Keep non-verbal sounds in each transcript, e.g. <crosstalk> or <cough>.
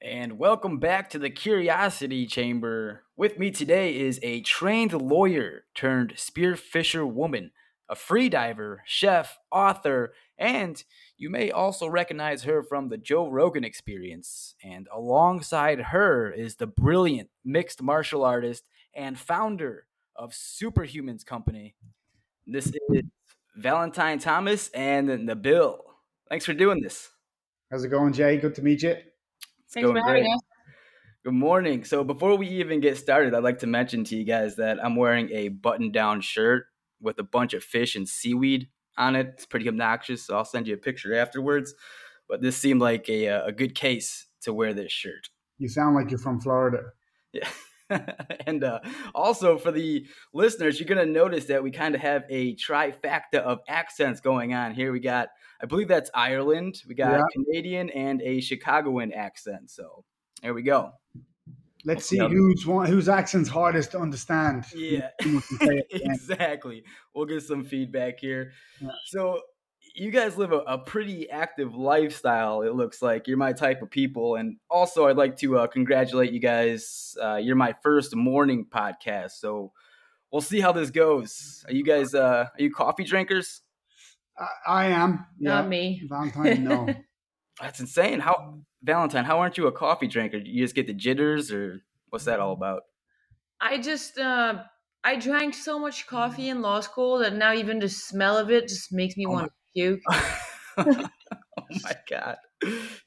and welcome back to the Curiosity Chamber. With me today is a trained lawyer turned spearfisher woman, a freediver, chef, author, and you may also recognize her from the Joe Rogan experience. And alongside her is the brilliant mixed martial artist and founder of Superhumans Company. This is Valentine Thomas and Nabil. Thanks for doing this. How's it going, Jay? Good to meet you. It's Thanks for having us. Good morning. So before we even get started, I'd like to mention to you guys that I'm wearing a button-down shirt with a bunch of fish and seaweed on it. It's pretty obnoxious, so I'll send you a picture afterwards. But this seemed like a a good case to wear this shirt. You sound like you're from Florida. Yeah. <laughs> and uh, also for the listeners, you're going to notice that we kind of have a trifecta of accents going on here. We got, I believe that's Ireland, we got yeah. Canadian, and a Chicagoan accent. So there we go. Let's see who's one, whose accent's hardest to understand. Yeah, <laughs> exactly. We'll get some feedback here. Yeah. So you guys live a, a, pretty active lifestyle. It looks like you're my type of people, and also I'd like to uh, congratulate you guys. Uh, you're my first morning podcast, so we'll see how this goes. Are you guys? Uh, are you coffee drinkers? I, I am. Not yeah. me. Valentine, no. <laughs> That's insane. How Valentine? How aren't you a coffee drinker? You just get the jitters, or what's that all about? I just uh, I drank so much coffee in law school that now even the smell of it just makes me oh want to puke. <laughs> <laughs> oh my god!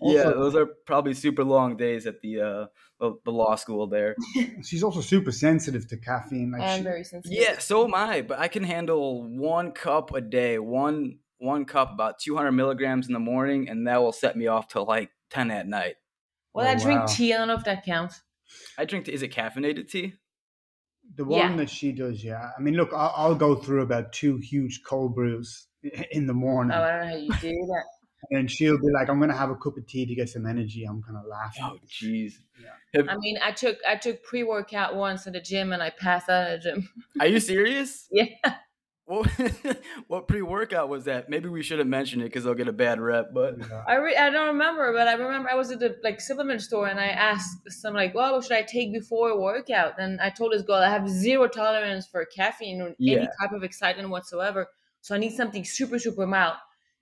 Yeah, those are probably super long days at the uh, the law school there. <laughs> She's also super sensitive to caffeine. Like I'm she, very sensitive. Yeah, so am I. But I can handle one cup a day. One one cup, about 200 milligrams in the morning, and that will set me off till like 10 at night. Well, oh, I drink wow. tea. I don't know if that counts. I drink. Is it caffeinated tea? The one yeah. that she does, yeah. I mean, look, I'll, I'll, go through about two huge cold brews in the morning. Oh, I don't know how you do that. And she'll be like, "I'm gonna have a cup of tea to get some energy." I'm kind of laughing. Oh, jeez. Yeah. I mean, I took I took pre workout once at the gym, and I passed out at the gym. <laughs> Are you serious? <laughs> yeah. What, <laughs> what pre workout was that? Maybe we shouldn't mention it because they'll get a bad rep. But yeah. I re- I don't remember, but I remember I was at the like supplement store and I asked some like, "Well, what should I take before a workout?" And I told this girl I have zero tolerance for caffeine or yeah. any type of excitement whatsoever. So I need something super, super mild.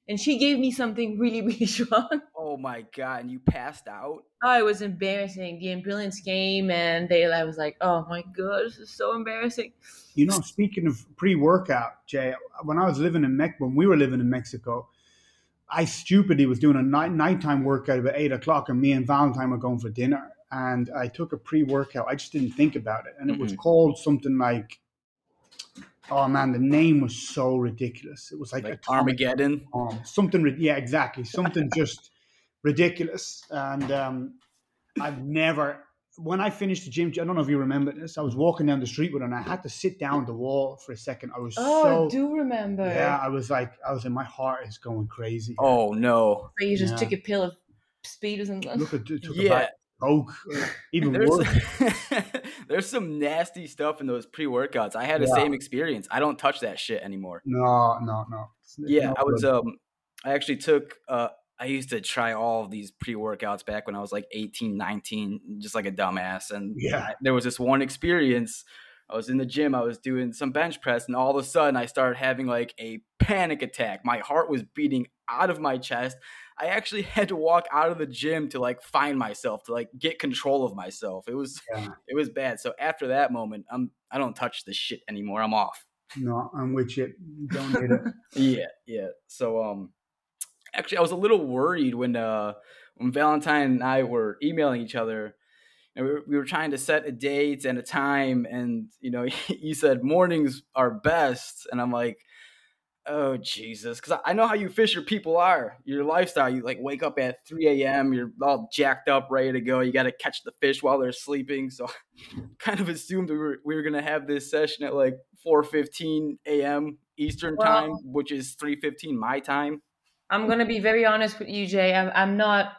And she gave me something really, <laughs> really strong. Oh my god! And you passed out. Oh, it was embarrassing. The ambulance came, and they. I was like, "Oh my god, this is so embarrassing." You know, speaking of pre-workout, Jay, when I was living in Mexico, when we were living in Mexico, I stupidly was doing a night nighttime workout about eight o'clock, and me and Valentine were going for dinner, and I took a pre-workout. I just didn't think about it, and it mm-hmm. was called something like oh man, the name was so ridiculous. It was like, like Armageddon, um, something. Yeah, exactly, something <laughs> just ridiculous. And um, I've never. When I finished the gym, I don't know if you remember this. I was walking down the street with her, and I had to sit down the wall for a second. I was oh, so, I do remember. Yeah, I was like, I was in my heart is going crazy. Oh no! So you just yeah. took a pill of speed or something. Look, at took yeah. Coke, even there's, worse. <laughs> there's some nasty stuff in those pre workouts. I had the yeah. same experience. I don't touch that shit anymore. No, no, no. It's yeah, I was. Um, I actually took. Uh, I used to try all of these pre workouts back when I was like 18, 19, just like a dumbass. And yeah, I, there was this one experience. I was in the gym. I was doing some bench press, and all of a sudden, I started having like a panic attack. My heart was beating out of my chest. I actually <laughs> had to walk out of the gym to like find myself to like get control of myself. It was yeah. it was bad. So after that moment, I'm I don't touch the shit anymore. I'm off. No, I'm with you. Don't need it. <laughs> yeah, yeah. So um actually I was a little worried when uh when Valentine and I were emailing each other and we were, we were trying to set a date and a time and you know <laughs> you said mornings are best and I'm like Oh Jesus! Because I know how you Fisher people are. Your lifestyle, you like wake up at 3 a.m. You're all jacked up, ready to go. You got to catch the fish while they're sleeping. So, <laughs> kind of assumed we were we were gonna have this session at like 4:15 a.m. Eastern well, time, which is 3:15 my time. I'm gonna be very honest with you, Jay. I'm I'm not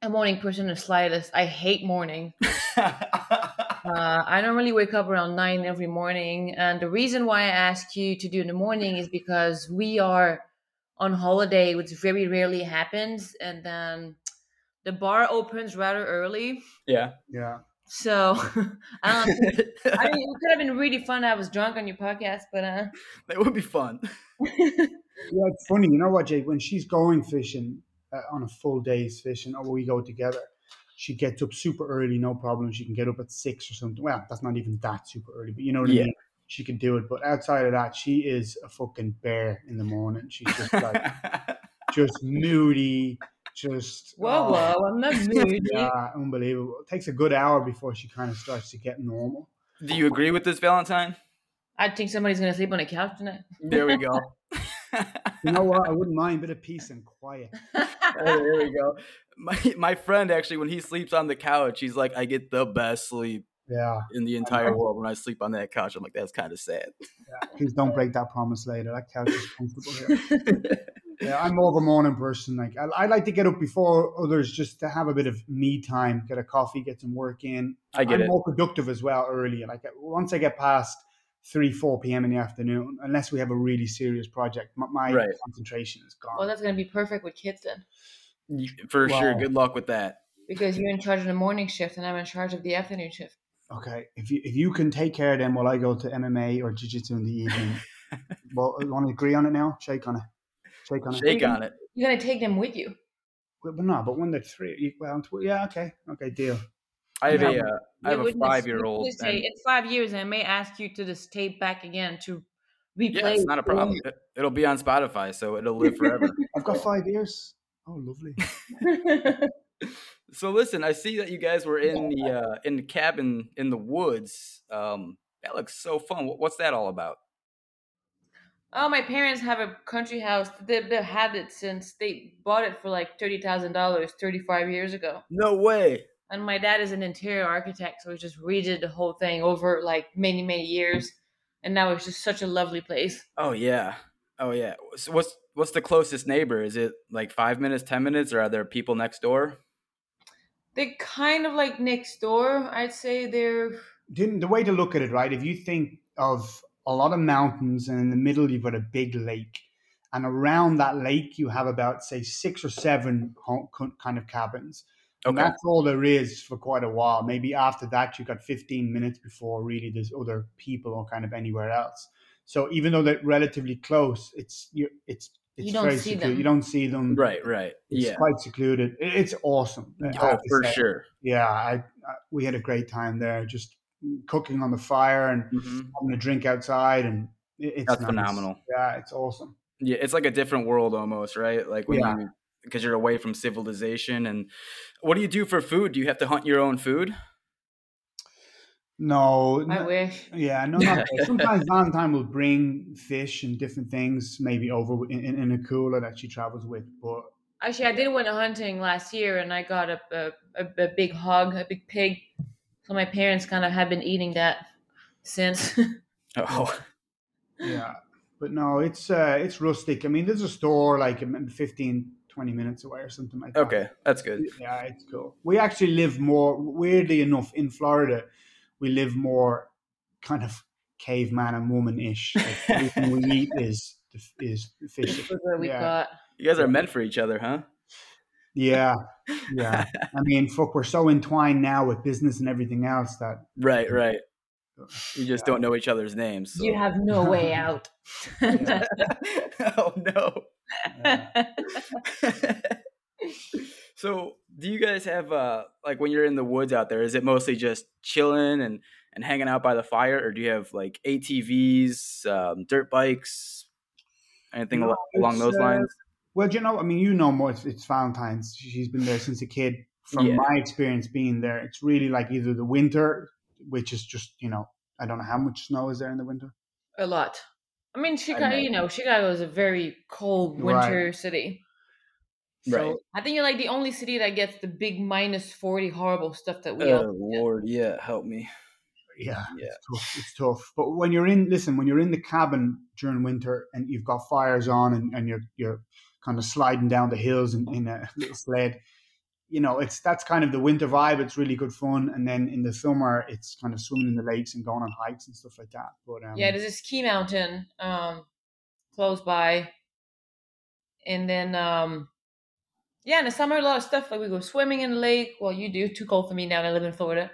a morning person in the slightest. I hate morning. <laughs> Uh, I normally wake up around nine every morning, and the reason why I ask you to do in the morning is because we are on holiday, which very rarely happens, and then the bar opens rather early. Yeah. Yeah. So <laughs> I. I mean, it could have been really fun. I was drunk on your podcast, but uh, that would be fun. <laughs> Yeah, it's funny. You know what, Jake? When she's going fishing uh, on a full day's fishing, or we go together, she gets up super early, no problem. She can get up at six or something. Well, that's not even that super early, but you know what Yeah. I mean. She can do it. But outside of that, she is a fucking bear in the morning. She's just like <laughs> just moody, just whoa, oh, whoa, I'm not <laughs> moody. Yeah, unbelievable. It takes a good hour before she kind of starts to get normal. Do you agree with this, Valentine? I think somebody's gonna sleep on the couch tonight. There we go. <laughs> You know what? I wouldn't mind a bit of peace and quiet. Oh, there we go. My <laughs> my friend actually, when he sleeps on the couch, he's like, I get the best sleep Yeah, in the entire world when I sleep on that couch. I'm like, that's kind of sad. yeah. Please don't break that promise later. That couch is comfortable here. <laughs> Yeah, I'm more of a morning person. Like I, I like to get up before others just to have a bit of me time, get a coffee, get some work in. I get I'm it. more productive as well early. Like uh, once I get past three, four p.m. in the afternoon, unless we have a really serious project, my, my Right. concentration is gone. well, that's gonna be perfect with kids then, For sure. Good luck with that. because you're in charge of the morning shift and I'm in charge of the afternoon shift. okay, if you if you can take care of them while I go to MMA or jiu-jitsu in the evening, <laughs> well, you want to agree on it now? Shake on it. Shake on it. Shake on it. You're gonna take them with you. But but no, but when they're three, you- well, tw- yeah, okay, okay, deal. I have Yeah. a uh, I have a five year old. you in five years, I may ask you to just tape back again to replay. Yeah, it's not a problem. It- It'll be on Spotify, so it'll live <laughs> forever. I've got five years. Oh, lovely. so listen, I see that you guys were in the uh, in the cabin in the woods. Um, that looks so fun. What's that all about? oh, my parents have a country house. They, they've had it since they bought it for like thirty thousand dollars, thirty-five years ago. No way. And my dad is an interior architect, so he just redid the whole thing over like many, many years. And now it's just such a lovely place. Oh yeah. Oh yeah. So what's what's the closest neighbor? Is it like five minutes, ten minutes, or are there people next door? They're kind of like next door. I'd say they're Didn't the way to look at it, right? If you think of a lot of mountains, and in the middle you've got a big lake, and around that lake you have about say six or seven kind of cabins. And that's all there is for quite a while. Maybe after that, you've got 15 minutes before really there's other people or kind of anywhere else. So even though they're relatively close, it's you it's it's You don't see secluded. them. You don't see them. Right. Right. It's yeah. quite secluded. It's awesome. Oh, for say. sure. Yeah, I, I we had a great time there, just cooking on the fire and Mhm. having a drink outside, and it- it's That's nice. phenomenal. Yeah, it's awesome. Yeah, it's like a different world almost, right? Like when Yeah. you because you're away from civilization. And what do you do for food? Do you have to hunt your own food? No, I no- wish. yeah, no, not. <laughs> Sometimes Valentine will bring fish and different things, maybe over in, in, in a cooler that she travels with. But Actually, I did went hunting last year, and I got a a, a, a big hog, a big pig. So my parents kind of have been eating that since. <laughs> Oh, yeah, but no, it's uh, it's rustic. I mean, there's a store like um, 15, 20 minutes away or something like that. okay, that's good. Yeah, it's cool. We actually live more, weirdly enough, in Florida. We live more kind of caveman and woman ish. Like <laughs> everything we eat is is fishing. That's we Yeah. got. You guys are meant for each other, huh? Yeah, <laughs> yeah. I mean, fuck, we're so entwined now with business and everything else that Right, right. You just don't know each other's names. so- You have no <laughs> way out. oh no. Yeah. so do you guys have uh like when you're in the woods out there is it mostly just chilling and and hanging out by the fire or do you have like atvs um, dirt bikes anything No, along those uh, lines Well, do you know, I mean, you know more. It's, it's Valentine's. She's been there since a kid. From Yeah. my experience being there, it's really like either the winter, which is just you know, I don't know how much snow is there in the winter. a lot. I mean, Chicago. You know, Chicago is a very cold Right. winter city. So Right. I think you're like the only city that gets the big minus forty horrible stuff that we oh all. lord yeah help me Yeah, Yeah. it's tough. It's tough. But when you're in, listen, when you're in the cabin during winter and you've got fires on and, and you're you're kind of sliding down the hills in, in a <laughs> little sled, you know, it's that's kind of the winter vibe. It's really good fun. And then in the summer, it's kind of swimming in the lakes and going on hikes and stuff like that. But um, Yeah, there's a ski mountain um, close by, and then um, Yeah, in the summer, a lot of stuff like we go swimming in the lake. Well, you do. Too cold for me now. I live in Florida.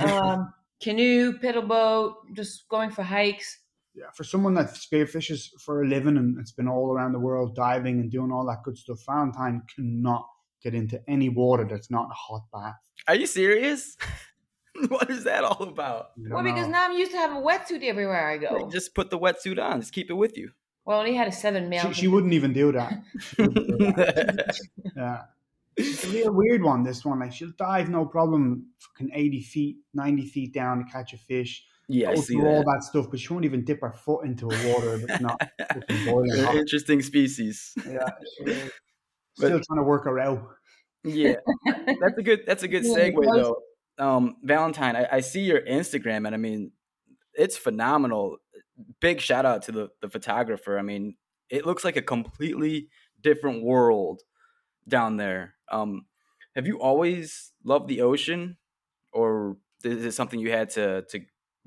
Um, <laughs> canoe, pedal boat, just going for hikes. Yeah, for someone that spearfishes for a living and it's been all around the world diving and doing all that good stuff, Valentine cannot get into any water that's not a hot bath. Are you serious? <laughs> what is that all about? Well, because now I'm used to having a wetsuit everywhere I go. Just put the wetsuit on. Just keep it with you. Well, I only had a seven mil. She, she wouldn't even do that. <laughs> Do that. <laughs> yeah. It's a real weird one, this one. Like she'll dive no problem, fucking 80 feet, 90 feet down to catch a fish. Yeah, I go see through all that. that stuff, but she won't even dip her foot into a water that's not <laughs> boiling hot. interesting species. Yeah. she is. But- Still trying to work her out. Yeah, that's a good. That's a good Yeah, segue though. Um, Valentine, I, I see your Instagram, and I mean, it's phenomenal. Big shout out to the the photographer. I mean, it looks like a completely different world down there. Um, have you always loved the ocean, or is it something you had to to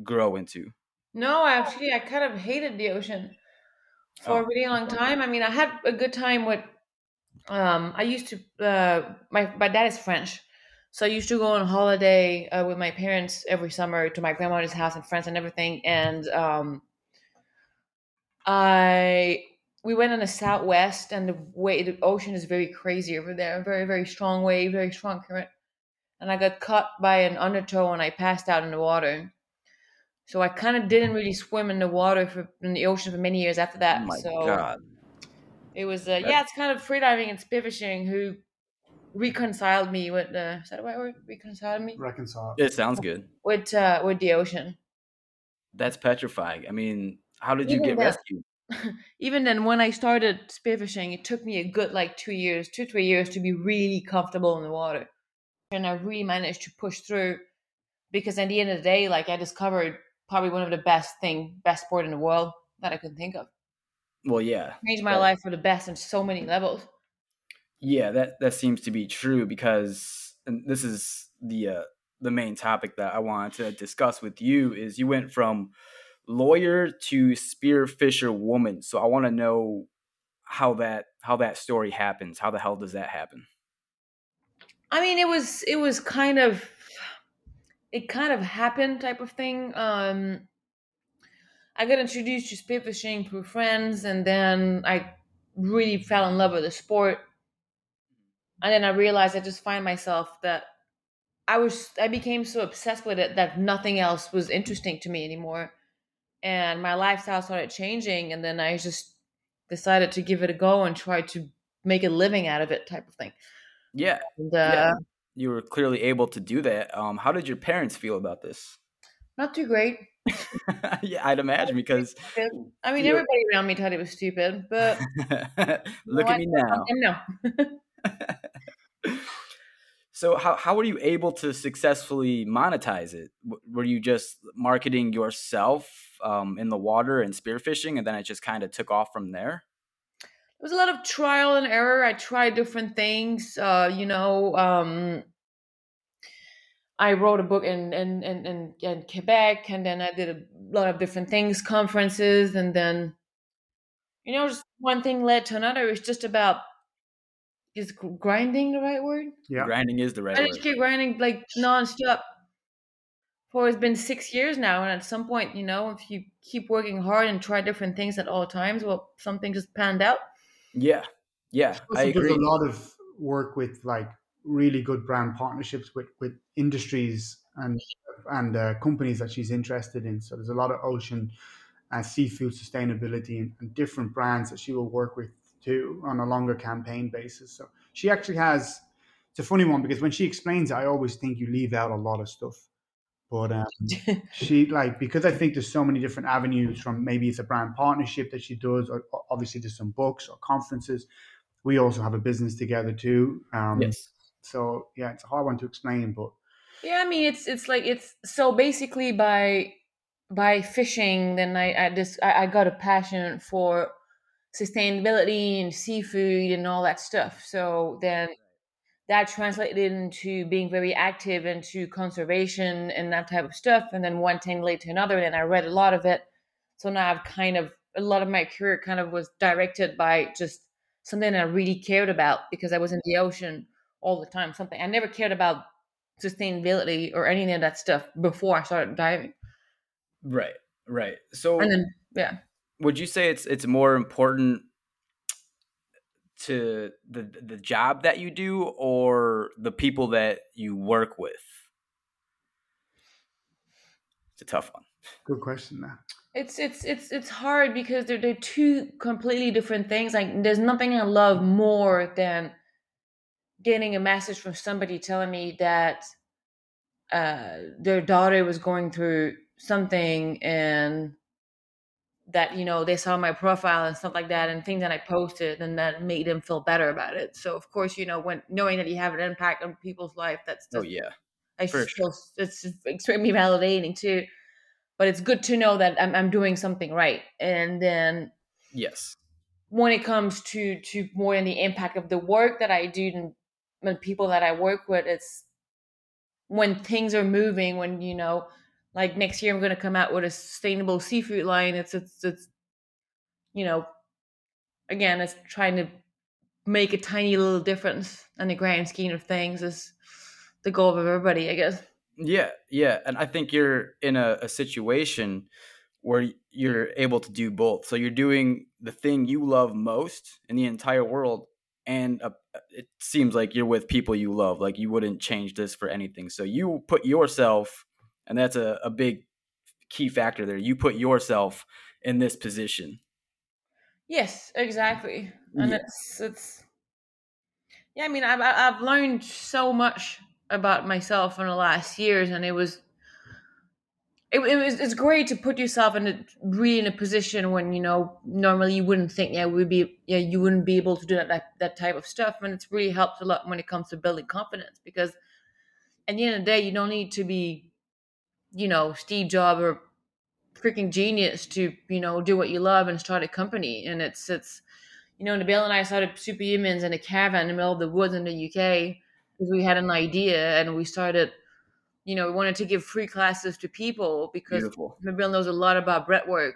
grow into? No, actually, I kind of hated the ocean for Oh. a really long time. I mean, I had a good time with. Um, I used to. Uh, my my dad is French, so I used to go on holiday uh, with my parents every summer to my grandmother's house in France and everything. And um, I we went on the southwest, and the way the ocean is very crazy over there. Very very strong wave, very strong current. And I got caught by an undertow, and I passed out in the water. So I kind of didn't really swim in the water for in the ocean for many years after that. oh my so god! it was uh, yeah, it's kind of freediving and spearfishing who reconciled me with the is that the right word? Reconciled me Reconcile. It sounds good. with uh, with the ocean. That's petrifying. I mean, how did you get that- rescued? <laughs> Even then, when I started spearfishing, it took me a good like two years, two three years to be really comfortable in the water, and I really managed to push through because at the end of the day, like I discovered probably one of the best thing, best sport in the world that I could think of. Well, yeah, Changed my Yeah. life for the best in so many levels. Yeah, that that seems to be true because and this is the uh, the main topic that I wanted to discuss with you is you went from lawyer to spearfisher woman. So I want to know how that how that story happens. How the hell does that happen? I mean, it was it was kind of it kind of happened type of thing. Um, I got introduced to spearfishing through friends, and then I really fell in love with the sport. And then I realized I just find myself that I was I became so obsessed with it that nothing else was interesting to me anymore, and my lifestyle started changing. And then I just decided to give it a go and try to make a living out of it, type of thing. Yeah, And uh, yeah. You were clearly able to do that. Um, how did your parents feel about this? not too great. <laughs> yeah, I'd imagine because I mean, everybody around me thought it was stupid, but <laughs> look at me now. no. <laughs> so how how were you able to successfully monetize it? Were you just marketing yourself um, in the water and spearfishing, and then it just kind of took off from there? It was a lot of trial and error. I tried different things. Uh, you know, um, I wrote a book in in, in in in Quebec, and then I did a lot of different things, conferences, and then you know, just one thing led to another. It's just about is grinding the right word? Yeah. Grinding is the right I word. just keep grinding like nonstop for it's been six years now, and at some point, you know, if you keep working hard and try different things at all times, well, something just panned out. Yeah, yeah, I Also does agree. a lot of work with like really good brand partnerships with with industries and and uh, companies that she's interested in. So there's a lot of ocean and seafood sustainability and, and different brands that she will work with too on a longer campaign basis. So she actually has. It's a funny one because when she explains it, I always think you leave out a lot of stuff. But um, <laughs> she like because I think there's so many different avenues from maybe it's a brand partnership that she does, or or obviously there's some books or conferences. We also have a business together too. Um, yes. So yeah, it's a hard one to explain, but Yeah, I mean it's it's like it's so basically by by fishing then I I just I, I got a passion for sustainability and seafood and all that stuff. So then that translated into being very active into conservation and that type of stuff. And then one thing led to another, and I read a lot of it. So now I've kind of a lot of my career kind of was directed by just something that I really cared about because I was in the ocean all the time. Something I never cared about sustainability or any of that stuff before I started diving. Right, right. So, and then yeah, would you say it's it's more important to the the job that you do or the people that you work with? It's a tough one. Good question. Now. It's it's it's it's hard because they're they're two completely different things. Like there's nothing I love more than getting a message from somebody telling me that uh, their daughter was going through something and that you know they saw my profile and stuff like that and things that I posted and that made them feel better about it. So of course, you know, when knowing that you have an impact on people's life, that's oh yeah, I feel sure. it's extremely validating too. But it's good to know that I'm, I'm doing something right. And then yes, when it comes to to more in the impact of the work that I do and, and people that I work with, it's when things are moving. When you know, like next year, I'm going to come out with a sustainable seafood line. It's it's it's you know, again, it's trying to make a tiny little difference in the grand scheme of things is the goal of everybody, I guess. Yeah, yeah, and I think you're in a, a situation where you're able to do both. So you're doing the thing you love most in the entire world, and uh, it seems like you're with people you love. Like you wouldn't change this for anything. So you put yourself, and that's a, a big key factor there. You put yourself in this position. Yes, exactly, and yeah. it's it's. Yeah, I mean, I've I've learned so much about myself in the last years, and it was it, it was it's great to put yourself in a really in a position when you know normally you wouldn't think yeah would be yeah you wouldn't be able to do that, that that type of stuff and it's really helped a lot when it comes to building confidence because at the end of the day you don't need to be you know Steve Jobs or freaking genius to you know do what you love and start a company and it's it's you know Nabil and I started Superhumans in a caravan in the middle of the woods in the UK because we had an idea and we started you know we wanted to give free classes to people because Beautiful. Nabil knows a lot about breath work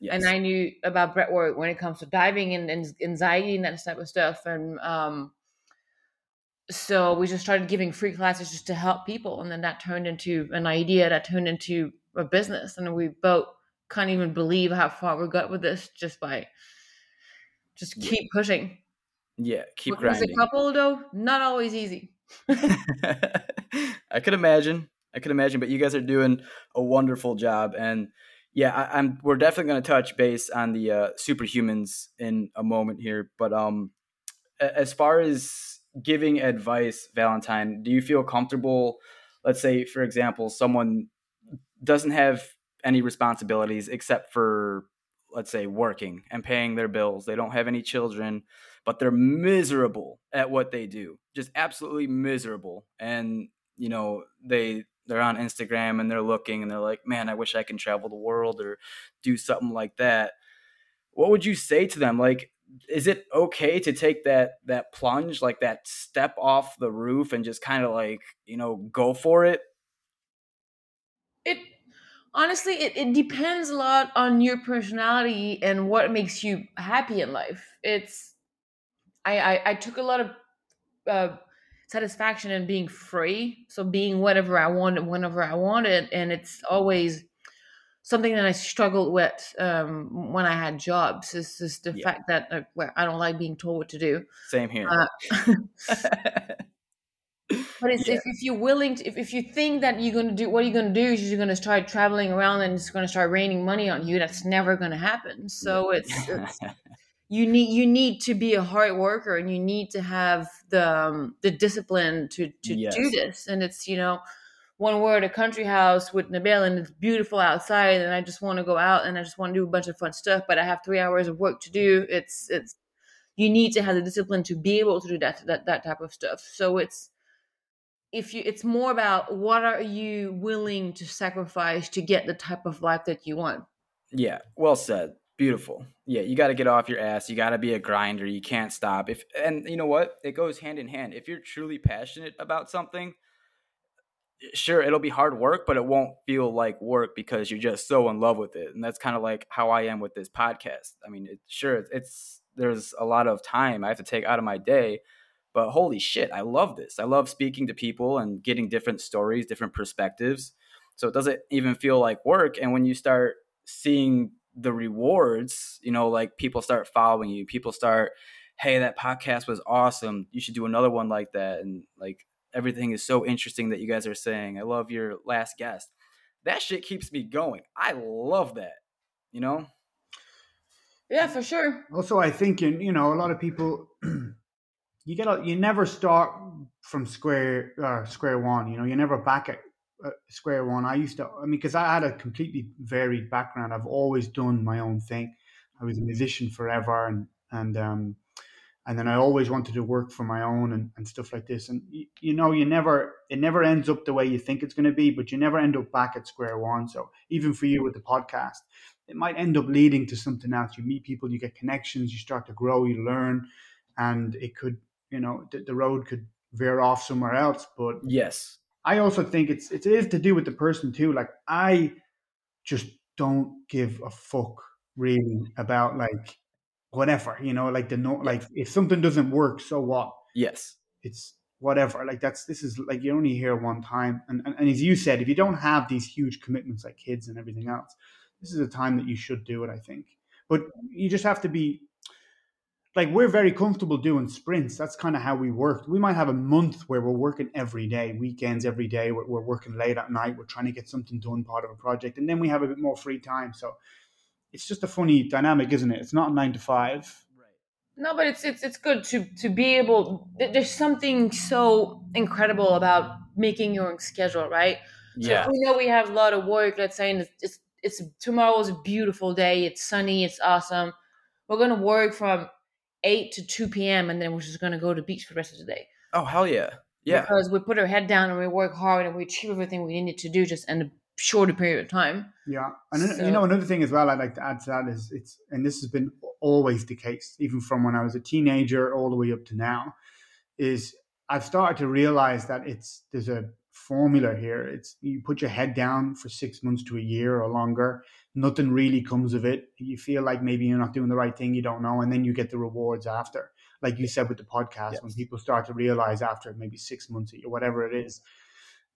yes. and I knew about breath work when it comes to diving and, and anxiety and that type of stuff and um so we just started giving free classes just to help people and then that turned into an idea that turned into a business and we both can't even believe how far we got with this just by just keep yeah. pushing yeah keep grinding. as a couple though not always easy <laughs> I could imagine. I could imagine, but you guys are doing a wonderful job, and yeah, I, am We're definitely going to touch base on the uh, superhumans in a moment here, but um, as far as giving advice, Valentine, do you feel comfortable? Let's say, for example, someone doesn't have any responsibilities except for, let's say, working and paying their bills. They don't have any children but they're miserable at what they do just absolutely miserable and you know they they're on instagram and they're looking and they're like man i wish i can travel the world or do something like that what would you say to them like is it okay to take that that plunge like that step off the roof and just kind of like you know go for it it honestly it, it depends a lot on your personality and what makes you happy in life it's I, I, I took a lot of uh, satisfaction in being free. So being whatever I wanted, whenever I wanted, and it's always something that I struggled with um, when I had jobs. Is just the yeah. fact that uh, well, I don't like being told what to do. Same here. Uh, <laughs> but it's, yeah. if, if you're willing to, if, if you think that you're going to do, what are you're going to do is you're going to start traveling around and it's going to start raining money on you. That's never going to happen. So it's, it's <laughs> you need you need to be a hard worker and you need to have the um, the discipline to to yes. do this and it's you know when we're at a country house with Nabil and it's beautiful outside and I just want to go out and I just want to do a bunch of fun stuff but I have three hours of work to do it's it's you need to have the discipline to be able to do that that that type of stuff so it's if you it's more about what are you willing to sacrifice to get the type of life that you want yeah well said Beautiful. Yeah, you got to get off your ass. You got to be a grinder. You can't stop. If and you know what? It goes hand in hand. If you're truly passionate about something, sure, it'll be hard work, but it won't feel like work because you're just so in love with it. And that's kind of like how I am with this podcast. I mean, it, sure, it's there's a lot of time I have to take out of my day. But holy shit, I love this. I love speaking to people and getting different stories, different perspectives. So it doesn't even feel like work. And when you start seeing the rewards, you know, like people start following you, people start, hey, that podcast was awesome. You should do another one like that. And like everything is so interesting that you guys are saying. I love your last guest. That shit keeps me going. I love that, you know? Yeah, for sure. Also, I think you you know a lot of people <clears throat> you get a, you never start from square uh, square one. You know, you never back at uh, square one. I used to, I mean, because I had a completely varied background. I've always done my own thing. I was a musician forever, and and um, and then I always wanted to work for my own and, and stuff like this. And you, you know, you never it never ends up the way you think it's going to be, but you never end up back at square one. So even for you with the podcast, it might end up leading to something else. You meet people, you get connections, you start to grow, you learn, and it could, you know, the, the road could veer off somewhere else. But yes, I also think it's it is to do with the person too. Like I just don't give a fuck really about like whatever, you know, like the no like if something doesn't work, so what? Yes. It's whatever. Like that's this is like you're only here one time. And, and and as you said, if you don't have these huge commitments like kids and everything else, this is a time that you should do it, I think. But you just have to be like we're very comfortable doing sprints. That's kind of how we work. We might have a month where we're working every day, weekends every day. We're, we're, working late at night. We're trying to get something done, part of a project, and then we have a bit more free time. So it's just a funny dynamic, isn't it? It's not nine to five. No, but it's it's it's good to to be able. There's something so incredible about making your own schedule, right? Yeah. So we know we have a lot of work. Let's say, and it's, it's it's tomorrow's a beautiful day. It's sunny. It's awesome. We're gonna work from eight to two p.m. and then we're just gonna go to the beach for the rest of the day. Oh hell yeah, yeah. Because we put our head down and we work hard and we achieve everything we needed to do just in a shorter period of time. Yeah, and so, you know another thing as well I'd like to add to that is it's and this has been always the case, even from when I was a teenager all the way up to now, is I've started to realize that it's there's a formula here. It's you put your head down for six months to a year or longer. Nothing really comes of it. You feel like maybe you're not doing the right thing. You don't know, and then you get the rewards after. Like you said with the podcast, yes. when people start to realize after maybe six months or whatever it is,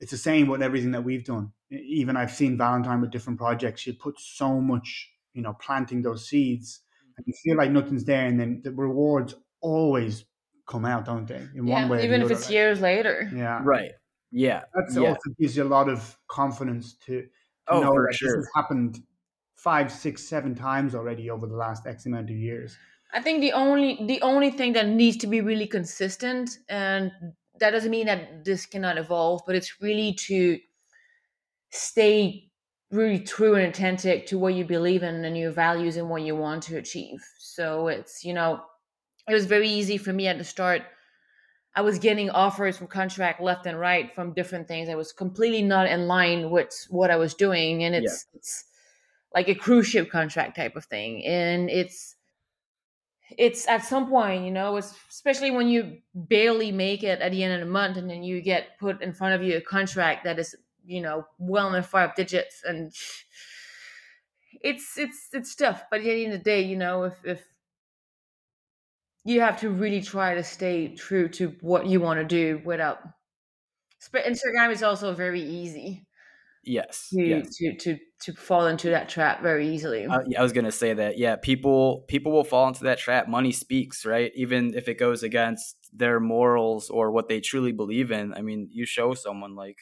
it's the same with everything that we've done. Even I've seen Valentine with different projects. You put so much, you know, planting those seeds, and you feel like nothing's there, and then the rewards always come out, don't they? In yeah, one way, even if other, it's years later. Yeah, right. Yeah, that yeah. also gives you a lot of confidence to, to oh, know that sure. this has happened five, six, seven times already over the last X amount of years. I think the only the only thing that needs to be really consistent, and that doesn't mean that this cannot evolve, but it's really to stay really true and authentic to what you believe in and your values and what you want to achieve. So it's you know, it was very easy for me at the start I was getting offers from contract left and right from different things. I was completely not in line with what I was doing, and it's yeah. it's like a cruise ship contract type of thing, and it's it's at some point, you know, especially when you barely make it at the end of the month, and then you get put in front of you a contract that is, you know, well in five digits, and it's it's it's tough. But at the end of the day, you know, if if you have to really try to stay true to what you want to do without Instagram is also very easy. Yes. To, yes. to to to fall into that trap very easily. Uh, yeah, I was gonna say that. Yeah, people people will fall into that trap. Money speaks, right? Even if it goes against their morals or what they truly believe in. I mean, you show someone like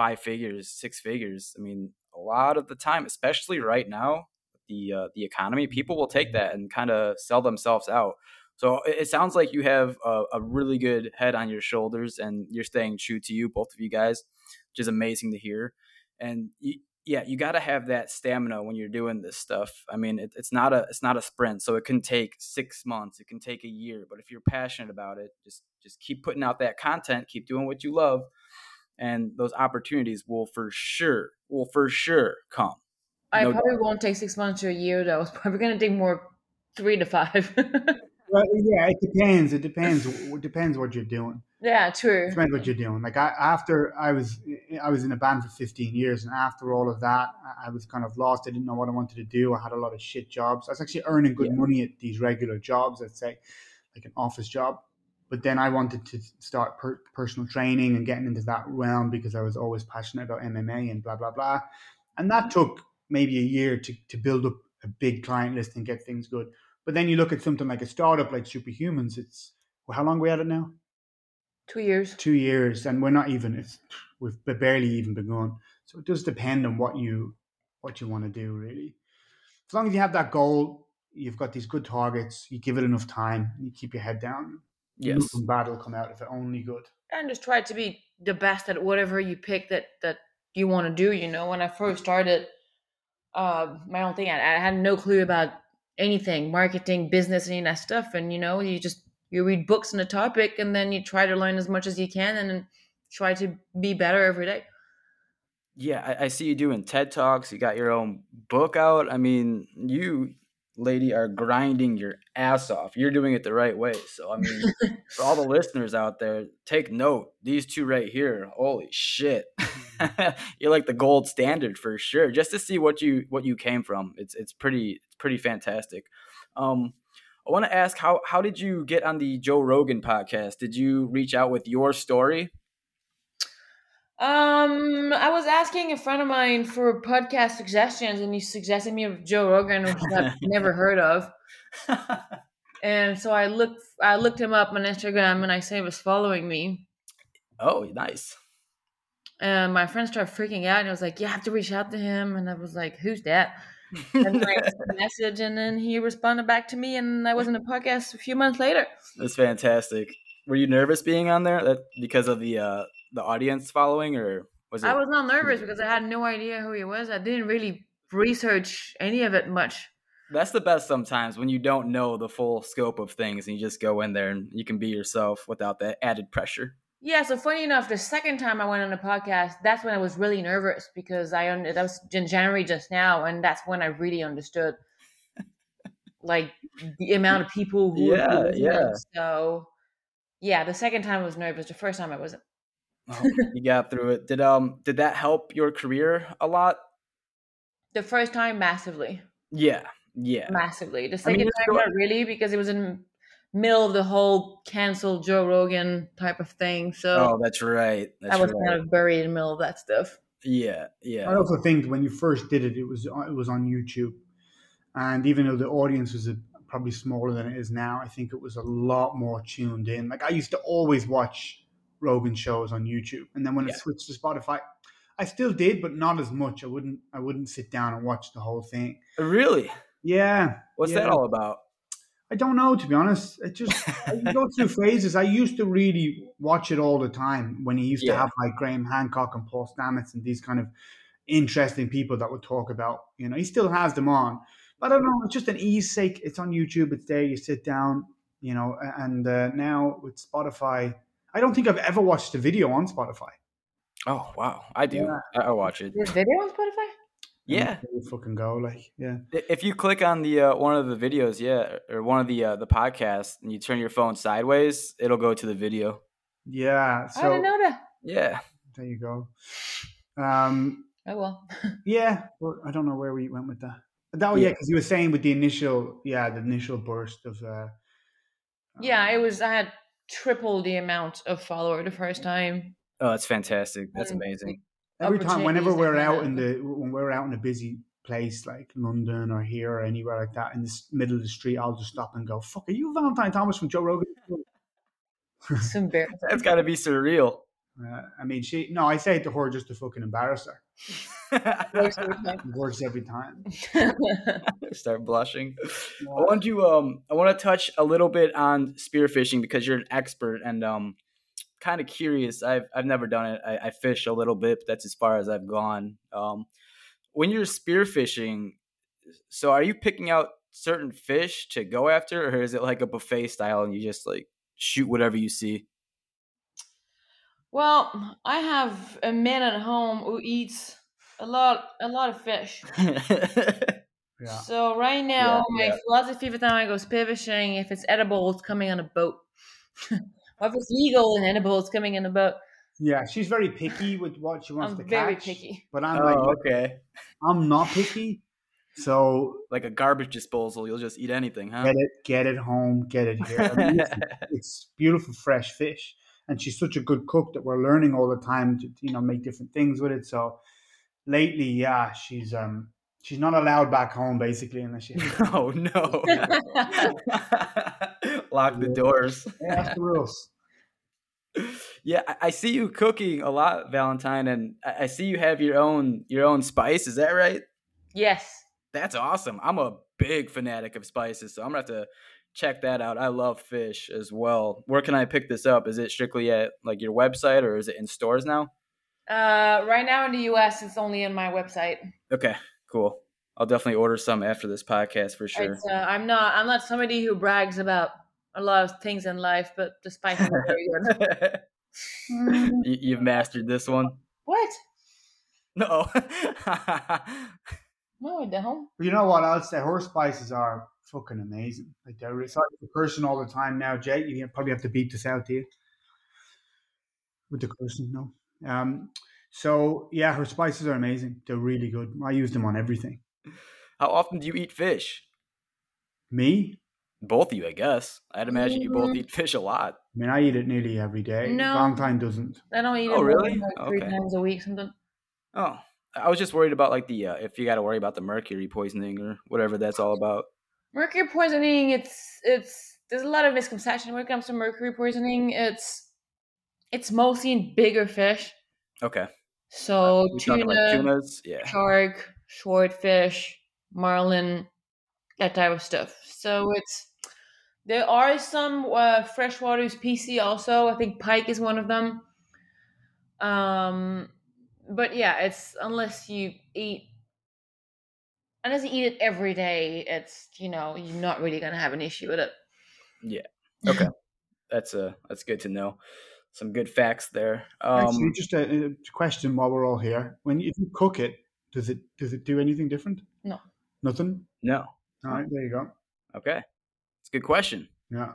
five figures, six figures. I mean, a lot of the time, especially right now, the uh, the economy, people will take that and kind of sell themselves out. So it, it sounds like you have a, a, really good head on your shoulders, and you're staying true to you, both of you guys, which is amazing to hear. And you, yeah, you got to have that stamina when you're doing this stuff. I mean, it, it's not a it's not a sprint, so it can take six months, it can take a year, but if you're passionate about it, just just keep putting out that content, keep doing what you love, and those opportunities will for sure will for sure come. I no probably doubt. won't take six months to a year though. <laughs> It's probably going to take more three to five. <laughs> well, yeah, it depends. It depends. It depends what you're doing. Yeah, true. It depends what you're doing. Like I, after I was I was in a band for 15 years, and after all of that, I was kind of lost. I didn't know what I wanted to do. I had a lot of shit jobs. I was actually earning good yeah. money at these regular jobs, let's say, like an office job. But then I wanted to start per- personal training and getting into that realm because I was always passionate about MMA and blah blah blah. And that took maybe a year to to build up a big client list and get things good. But then you look at something like a startup like Superhumans. It's well, how long are we at it now? Two years. Two years, and we're not even. It's we've barely even begun. So it does depend on what you what you want to do, really. As long as you have that goal, you've got these good targets. You give it enough time, you keep your head down. Yes, nothing bad will come out of it. Only good. And just try to be the best at whatever you pick that that you want to do. You know, when I first started uh, my own thing, I, I had no clue about anything, marketing, business, any of that stuff. And you know, you just you read books on a topic and then you try to learn as much as you can and then try to be better every day yeah I, I, see you doing ted talks you got your own book out i mean you lady are grinding your ass off. You're doing it the right way. So i mean <laughs> for all the listeners out there take note. These two right here holy shit. <laughs> You're like the gold standard for sure just to see what you what you came from. It's it's pretty it's pretty fantastic. Um I want to ask how how did you get on the Joe Rogan podcast? Did you reach out with your story? Um, I was asking a friend of mine for podcast suggestions, and he suggested me of Joe Rogan, which I've <laughs> never heard of. and so I looked, I looked him up on Instagram, and I say he was following me. Oh, nice. And my friend started freaking out, and I was like, "You have to reach out to him." And I was like, "Who's that?" and I sent a <laughs> message, and then he responded back to me, and I was in a podcast a few months later. That's fantastic. Were you nervous being on there that because of the uh, the audience following, or was it? I was not nervous because I had no idea who he was. I didn't really research any of it much. That's the best sometimes when you don't know the full scope of things and you just go in there and you can be yourself without that added pressure. Yeah, so funny enough, the second time I went on a podcast, that's when I was really nervous because I under that was in January just now, and that's when I really understood like the amount of people who yeah yeah. So yeah, the second time I was nervous. The first time I wasn't. oh, you got through it. Did um did that help your career a lot? The first time, massively. Yeah, yeah, massively. The second I mean, time, not really, because it was in middle of the whole cancel Joe Rogan type of thing. So oh, that's right. That's I was right. kind of buried in the middle of that stuff. Yeah, yeah. I also think when you first did it, it was it was on YouTube, and even though the audience was a, probably smaller than it is now, I think it was a lot more tuned in. Like I used to always watch Rogan shows on YouTube, and then when yeah. it switched to Spotify, I still did, but not as much. I wouldn't I wouldn't sit down and watch the whole thing. Really? Yeah. What's yeah. that all about? I don't know, to be honest. It just you go through <laughs> phases. I used to really watch it all the time when he used yeah. to have like Graham Hancock and Paul Stamets and these kind of interesting people that would talk about. You know, he still has them on, I don't know. It's just an ease sake. It's on YouTube. It's there. You sit down. You know, and uh, now with Spotify, I don't think I've ever watched a video on Spotify. Oh wow, I do. Yeah. I watch it. There's video on Spotify. Yeah, fucking go like yeah. If you click on the uh, one of the videos, yeah, or one of the uh, the podcasts, and you turn your phone sideways, it'll go to the video. Yeah, so, I didn't know that. Yeah, there you go. Um, oh well. <laughs> yeah, well, I don't know where we went with that. That was yeah, because yeah, you were saying with the initial, yeah, the initial burst of. Uh, yeah, it was. I had triple the amount of follower the first time. Oh, that's fantastic! That's amazing every time whenever we're out in the when we're out in a busy place like London or here or anywhere like that in the middle of the street, I'll just stop and go, "Fuck, are you Valentine Thomas from Joe Rogan?" it's embarrassing. <laughs> That's got to be surreal. Uh, I mean, she no, I say it to her just to fucking embarrass her. Works every <laughs> time. Works every time. <laughs> Start blushing. Yeah. I want to um, I want to touch a little bit on spearfishing because you're an expert and um, kind of curious. I've I've never done it. I, I, fish a little bit, but that's as far as I've gone. Um, when you're spearfishing, so are you picking out certain fish to go after, or is it like a buffet style and you just like shoot whatever you see? Well, I have a man at home who eats a lot a lot of fish. <laughs> yeah. So right now, yeah, my yeah. philosophy every time I go spearfishing, if it's edible, it's coming on a boat. <laughs> What if it's legal and edible? It's coming in a boat. Yeah, she's very picky with what she wants I'm to very catch. picky. But I'm Oh, like, okay. I'm not picky. So Like a garbage disposal, you'll just eat anything, huh? get it, get it home, get it here. I mean, it's, <laughs> it's beautiful, fresh fish, and she's such a good cook that we're learning all the time to you know make different things with it. So lately, yeah, she's um she's not allowed back home basically unless she. <laughs> oh no. <laughs> Lock the doors. yeah, that's the rules. Yeah, I- I see you cooking a lot, Valentine, and I I see you have your own your own spice. Is that right? yes. That's awesome. I'm a big fanatic of spices, so I'm gonna have to check that out. I love fish as well. Where can I pick this up? Is it strictly at like your website or is it in stores now? Uh, right now in the U.S., it's only in my website. Okay, cool. I'll definitely order some after this podcast for sure. Uh, I'm not. I'm not somebody who brags about a lot of things in life, but the spice is good. <laughs> You- You've mastered this one. What? No. <laughs> No, I don't. You know what else? The horse spices are fucking amazing. Like they're recycled the person all the time now. Jay, you probably have to beat this out to you with the cursing, no. Um, so yeah, her spices are amazing. They're really good. I use them on everything. How often do you eat fish? Me, Both of you, I guess. I'd imagine you both Mhm. eat fish a lot. I mean, I eat it nearly every day. No. Valentine doesn't. I don't eat it Oh, more really? than, like three Okay. times a week. Something. Oh, I was just worried about like the uh, if you got to worry about the mercury poisoning or whatever that's all about. Mercury poisoning. It's it's. There's a lot of misconception when it comes to mercury poisoning. It's it's mostly in bigger fish. Okay, So talking tuna, like tunas? Yeah. shark, swordfish, marlin, that type of stuff. So it's there are some uh, freshwater PC also. I think pike is one of them. Um, but yeah, it's unless you eat unless you eat it every day, it's you know you're not really gonna have an issue with it. Yeah. Okay, that's uh that's good to know. Some good facts there. Actually, Um, just a, a question while we're all here. When you, if you cook it, does it does it do anything different? No. Nothing. no. All right, there you go. Okay, it's a good question. Yeah,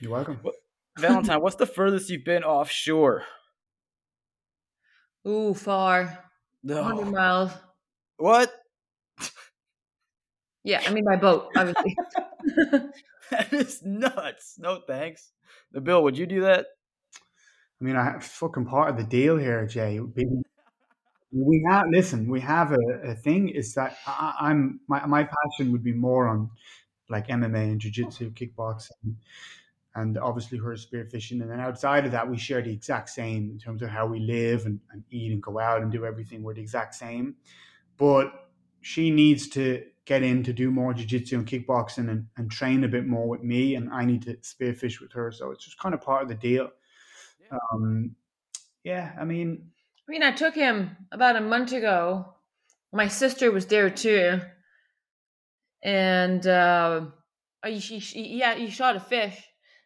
you're welcome. What- Valentine, what's the furthest you've been offshore? Ooh, far, No. hundred miles. What? Yeah, I mean by boat, obviously. <laughs> That is nuts. No thanks. Nabil, would you do that? I mean, I have fucking part of the deal here, Jay. <laughs> We have listen. We have a, a thing. Is that I, I'm my my passion would be more on like MMA and jiu-jitsu, kickboxing, and obviously her spearfishing. And then outside of that, we share the exact same in terms of how we live and, and eat and go out and do everything. We're the exact same. But she needs to get in to do more jiu-jitsu and kickboxing and, and train a bit more with me and I need to spearfish with her. So it's just kind of part of the deal. Um, yeah, I mean, I mean, I took him about a month ago. My sister was there too, and uh, she, she, yeah, he shot a fish,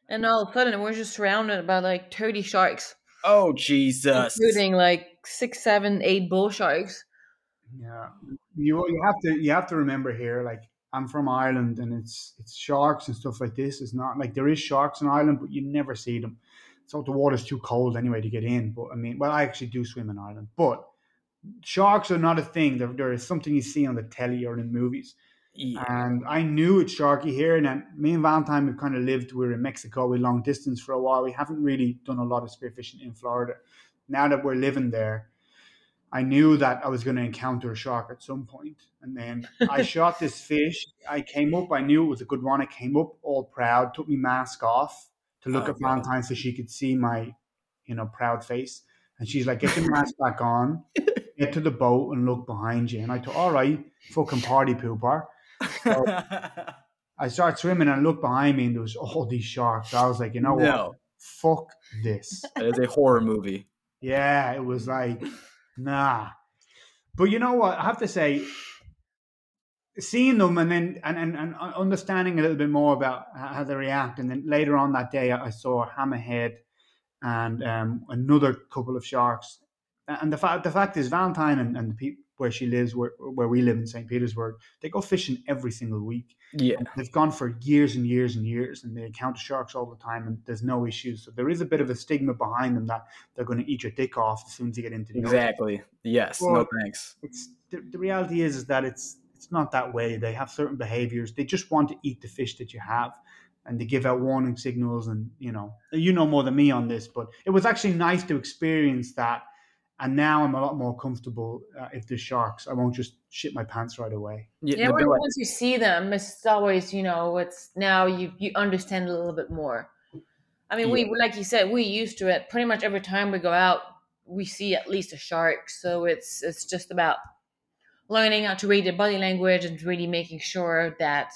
and all of a sudden we're just surrounded by like thirty sharks, Oh Jesus! including like six, seven, eight bull sharks. Yeah, you you have to you have to remember here. Like I'm from Ireland, and it's it's sharks and stuff like this. It's not like there is sharks in Ireland, but you never see them. So the water's too cold anyway to get in. But I mean, well, I actually do swim in Ireland, but sharks are not a thing. There, there is something you see on the telly or in movies. Yeah. And I knew it's sharky here. And then me and Valentine, we've kind of lived, we were in Mexico, we long distance for a while. We haven't really done a lot of spearfishing in Florida. Now that we're living there, I knew that I was going to encounter a shark at some point. And then I <laughs> shot this fish. I came up, I knew it was a good one. I came up all proud, took my mask off to look Oh, at. Valentine so she could see my, you know, proud face. And she's like, get your <laughs> mask back on, get to the boat and look behind you. And I thought, all right, fucking party pooper. <laughs> I start swimming and I look behind me and there was all these sharks. I was like, you know what? Fuck this. It is a horror movie. Yeah, it was like, nah. But you know what? I have to say, seeing them and then and, and, and understanding a little bit more about how they react, and then later on that day, I saw hammerhead and um, another couple of sharks and the fact the fact is Valentine and, and the people where she lives, where where we live in St. Petersburg, they go fishing every single week. Yeah, And they've gone for years and years and years, and they encounter sharks all the time, and there's no issues. So there is a bit of a stigma behind them that they're going to eat your dick off as soon as you get into the ocean. exactly. Yes. no thanks. It's the, the reality is is that it's it's not that way. They have certain behaviors. They just want to eat the fish that you have. And they give out warning signals, and you know, you know more than me on this, but it was actually nice to experience that and now I'm a lot more comfortable. Uh, if there's sharks, I won't just shit my pants right away. Yeah, the when- bill- once you see them, it's always you know it's now you you understand a little bit more. I mean, we like you said, we used to it. Pretty much every time we go out, we see at least a shark. So it's it's just about learning how to read their body language and really making sure that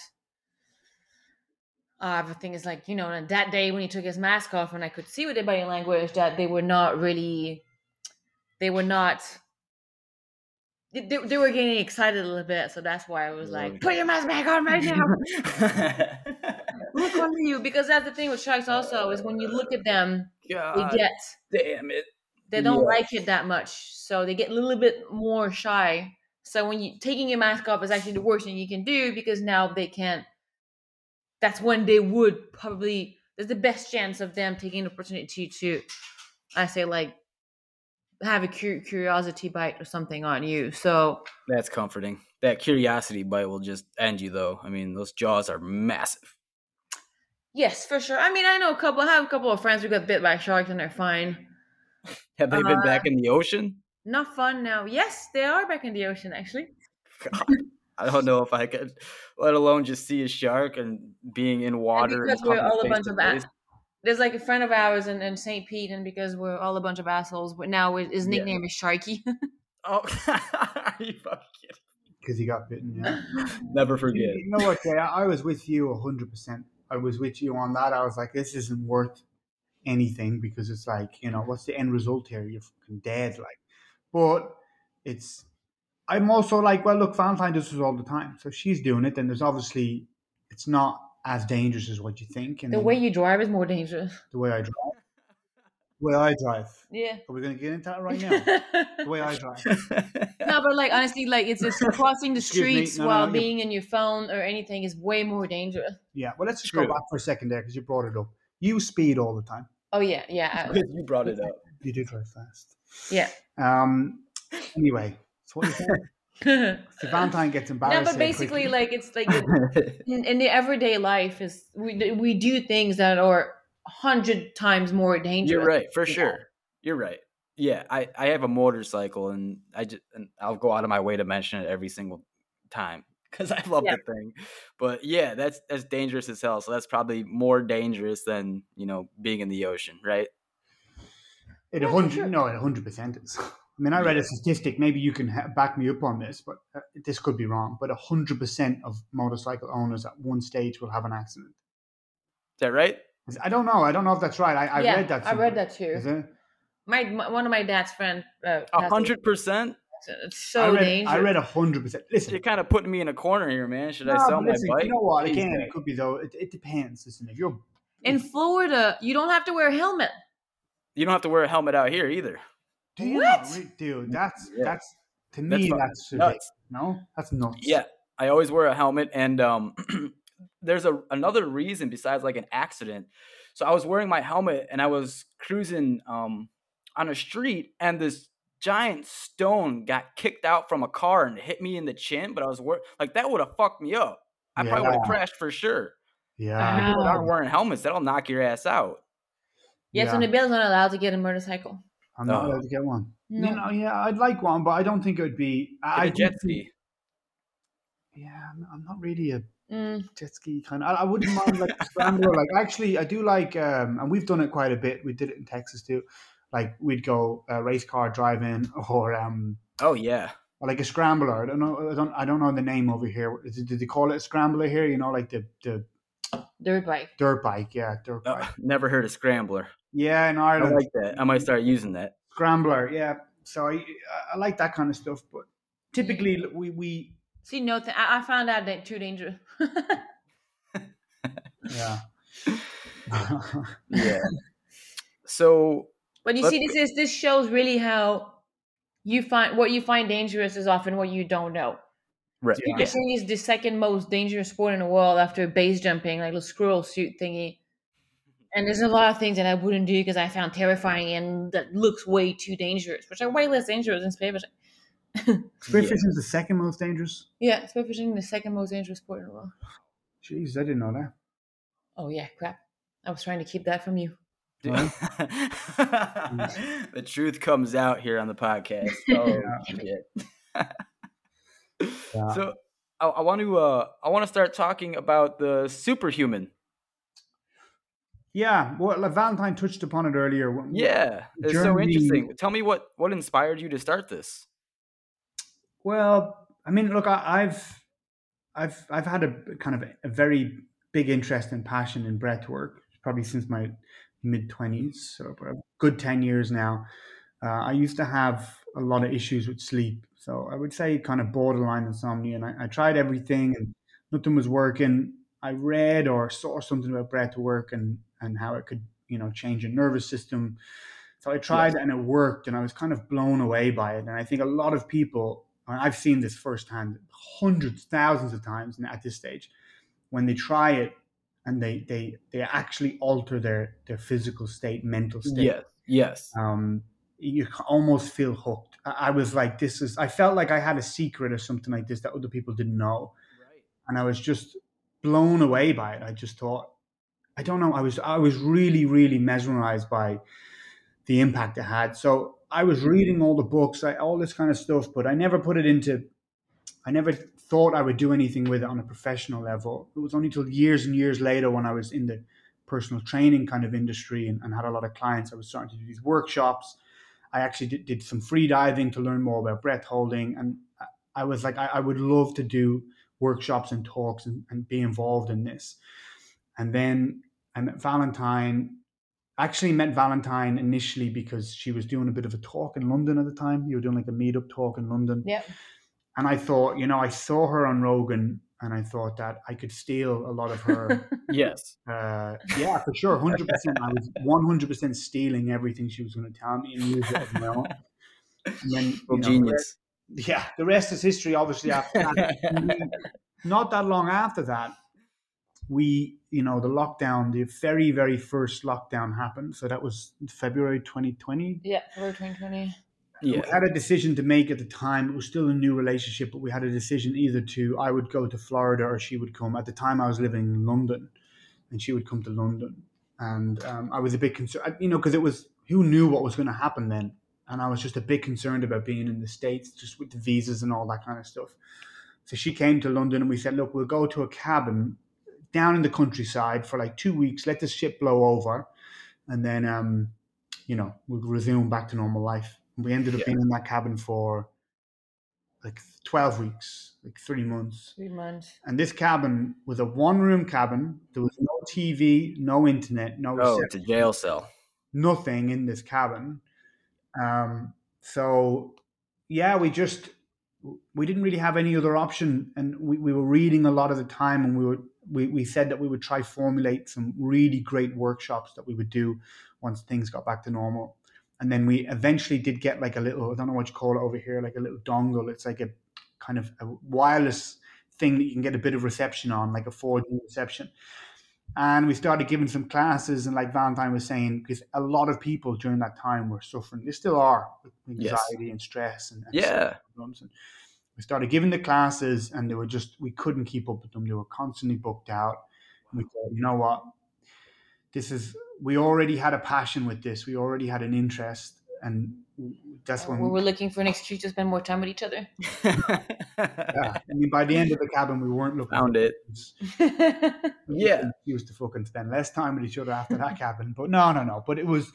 uh, everything is like you know. And that day when he took his mask off, and I could see with their body language that they were not really, they were not. They, they were getting excited a little bit, so that's why I was like, "Put your mask back on right now." <laughs> look under you because that's the thing with sharks also is when you look at them they get damn it. they don't Yeah. like it that much so they get a little bit more shy so when you taking your mask off is actually the worst thing you can do because now they can't that's when they would probably there's the best chance of them taking the opportunity to i say like have a cur- curiosity bite or something on you so That's comforting. That curiosity bite will just end you, though. I mean, those jaws are massive. yes for sure i mean i know a couple i have a couple of friends who got bit by sharks and they're fine <laughs> Have they been back uh, in the ocean? Not fun now. Yes, they are back in the ocean actually. God, I don't know if I could, let alone just see a shark and being in <laughs> water. because and we're all a bunch of a- there's like a friend of ours in, in St. Pete, and because we're all a bunch of assholes, but now his Yeah. nickname is Sharky. Oh, <laughs> are you fucking kidding? Because he got bitten. Yeah. <laughs> Never forget. You know what, Jay? I I was with you hundred percent. I was with you on that. I was like, this isn't worth anything because it's like, you know, what's the end result here? You're fucking dead. Like, but it's. I'm also like, well, look, Valentine does this all the time, so she's doing it. Then there's obviously, it's not as dangerous as what you think. And the then way you drive is more dangerous. the way I drive, <laughs> the way I drive. Yeah. Are we going to get into that right <laughs> now? the way I drive. no, but like honestly, like it's it's <laughs> crossing the Excuse me, streets no, no, while you- being in your phone or anything is way more dangerous. Yeah. Well, let's just True. go back for a second there because you brought it up. You speed all the time. Oh yeah, yeah, I- you brought it up. You do drive fast. yeah. Um. Anyway, so what you saying? no, So Valentine gets embarrassed. but basically, quickly. like it's like <laughs> in, in the everyday life is we we do things that are hundred times more dangerous. You're right, for Yeah. sure. You're right. Yeah, I, I have a motorcycle, and I just and I'll go out of my way to mention it every single time because I love Yeah. the thing. But yeah, that's that's dangerous as hell. So that's probably more dangerous than you know being in the ocean, right? it a hundred. sure. No, it a hundred percent is. I mean, I read a statistic. Maybe you can back me up on this, but uh, this could be wrong. But hundred percent of motorcycle owners at one stage will have an accident. Is that right? I don't know. I don't know if that's right. I, I yeah, read that. I read that too. Is it? My, my one of my dad's friend. Uh, A hundred percent. It's so I read. dangerous. I read a hundred percent. Listen, You're kind of putting me in a corner here, man. Should I sell but my bike? You know what? Jeez, Again, it could be though. It, it depends. Listen, if you're in Florida, you don't have to wear a helmet. You don't have to wear a helmet out here either. Do you What? not re- dude? That's Yeah. that's to me fucking that's nuts. No, that's nuts. Yeah, I always wear a helmet, and um, <clears throat> there's a another reason besides like an accident. So I was wearing my helmet, and I was cruising um on a street, and this giant stone got kicked out from a car and hit me in the chin. But I was wor- like that would have fucked me up. I probably would have crashed for sure. yeah. people that aren't wearing helmets, that'll knock your ass out. Yes, yeah. and Nabil's not allowed to get a motorcycle. I'm not Oh. allowed to get one. No. You know, yeah, I'd like one, but I don't think it would be. Get I a jet ski. Yeah, I'm, I'm not really a Mm. jet ski kind of. I, I wouldn't mind like a scrambler. Like actually, I do like, um, and we've done it quite a bit. We did it in Texas too. Like we'd go uh, race car driving <laughs> or um, Oh yeah. or like a scrambler. I don't know. I don't. I don't know the name over here. it, did they call it a scrambler here? You know, like the the Dirt bike. dirt bike. Yeah, dirt Uh, bike. never heard of scrambler. Yeah, in I like that. I might start using that. scrambler. Yeah. So I, I like that kind of stuff, but typically we we See, no, th- I, I found out that too dangerous. <laughs> yeah. Yeah. <laughs> So but you see, this is this shows really how you find what you find dangerous is often what you don't know. Right. Yeah. Fishing is the second most dangerous sport in the world after base jumping, like the squirrel suit thingy. And there's a lot of things that I wouldn't do because I found terrifying and that looks way too dangerous, which are way less dangerous than spearfishing. <laughs> Spearfishing yeah. is the second most dangerous. Yeah, spearfishing is the second most dangerous sport in the world. Jeez, I didn't know that. Oh yeah, crap! I was trying to keep that from you. <laughs> the truth comes out here on the podcast. <laughs> Oh shit! yeah. So I, I, want to uh, I want to start talking about the superhuman. Yeah, well, Valentine touched upon it earlier. Yeah, it's so interesting. Tell me what what inspired you to start this. Well, I mean, look, I, have I've I've had a kind of a very big interest and passion in breath work probably since my mid twenties, so a good ten years now. Uh, I used to have a lot of issues with sleep, so I would say kind of borderline insomnia, and I, I tried everything and nothing was working. I read or saw something about breath work and and how it could you know change your nervous system. So I tried and it worked, and I was kind of blown away by it. And I think a lot of people I've seen this firsthand hundreds, thousands of times at this stage. When they try it and they they they actually alter their their physical state, mental state. Yes, yes. Um, you almost feel hooked. I, was like, this is. I felt like I had a secret or something like this that other people didn't know, right. and I was just blown away by it. I just thought, I don't know. I was I was really really mesmerized by the impact it had. So I was reading all the books, I, all this kind of stuff, but I never put it into. I never thought I would do anything with it on a professional level. It was only till years and years later when I was in the personal training kind of industry and, and had a lot of clients. I was starting to do these workshops. I actually did, did some free diving to learn more about breath holding, and I was like, I, I would love to do workshops and talks and, and be involved in this. And then I met Valentine actually met Valentine initially because she was doing a bit of a talk in London at the time. You were doing like a meetup talk in London. Yeah. And I thought, you know, I saw her on Rogan and I thought that I could steal a lot of her. <laughs> yes. Uh, yeah, for sure. 100%. I was 100% stealing everything she was going to tell me and use it as my own. And then, well, know, genius. The rest, yeah. The rest is history, obviously, after that. <laughs> Not that long after that, we, you know, the lockdown, the very, very first lockdown happened. So that was February 2020. Yeah, February 2020. Yeah. We had a decision to make at the time. It was still a new relationship, but we had a decision either to I would go to Florida or she would come. At the time, I was living in London, and she would come to London. And um, I was a bit concerned, you know, because it was who knew what was going to happen then, and I was just a bit concerned about being in the states, just with the visas and all that kind of stuff. So she came to London, and we said, "Look, we'll go to a cabin down in the countryside for like two weeks, let the ship blow over, and then um, you know we'll resume back to normal life. And we ended up yeah. being in that cabin for like twelve weeks, like three months. Three months. And this cabin was a one-room cabin. There was no TV, no internet, no. Oh, it's a jail cell. Nothing in this cabin. Um, so yeah, we just we didn't really have any other option, and we, we were reading a lot of the time, and we were we, we said that we would try formulate some really great workshops that we would do once things got back to normal. And then we eventually did get like a little, I don't know what you call it over here, like a little dongle. It's like a kind of a wireless thing that you can get a bit of reception on, like a 4G reception. And we started giving some classes, and like Valentine was saying, because a lot of people during that time were suffering. They still are with anxiety yes. and stress and, and yeah. problems. And we started giving the classes and they were just we couldn't keep up with them. They were constantly booked out. And we thought you know what? This is we already had a passion with this. We already had an interest. And that's oh, when we were looking for an excuse to spend more time with each other. <laughs> Yeah. I mean by the end of the cabin we weren't looking found it. <laughs> yeah. used to fucking spend less time with each other after that cabin. But no no no. But it was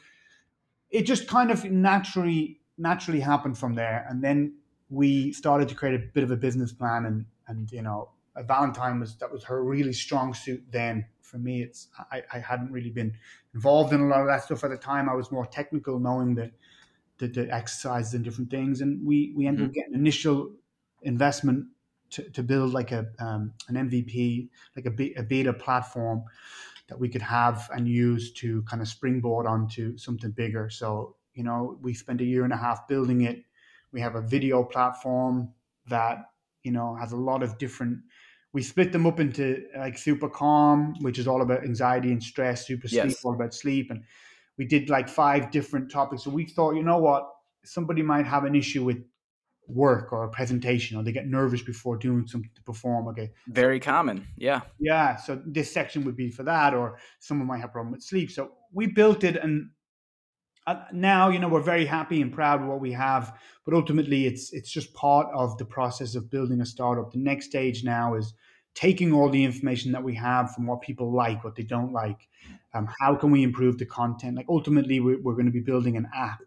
it just kind of naturally naturally happened from there. And then we started to create a bit of a business plan and and you know Valentine was that was her really strong suit then. For me, it's I, I hadn't really been involved in a lot of that stuff at the time. I was more technical, knowing the the, the exercises and different things, and we we ended mm-hmm. up getting initial investment to, to build like a um, an MVP, like a, a beta platform that we could have and use to kind of springboard onto something bigger. So you know, we spent a year and a half building it We have a video platform that you know has a lot of different. We split them up into like super calm, which is all about anxiety and stress. Super sleep, yes. all about sleep, and we did like five different topics. So we thought, you know what, somebody might have an issue with work or a presentation or they get nervous before doing something to perform okay very common yeah yeah so this section would be for that or someone might have a problem with sleep so we built it and now you know we're very happy and proud of what we have but ultimately it's it's just part of the process of building a startup the next stage now is taking all the information that we have from what people like what they don't like um, how can we improve the content like ultimately we're, we're going to be building an app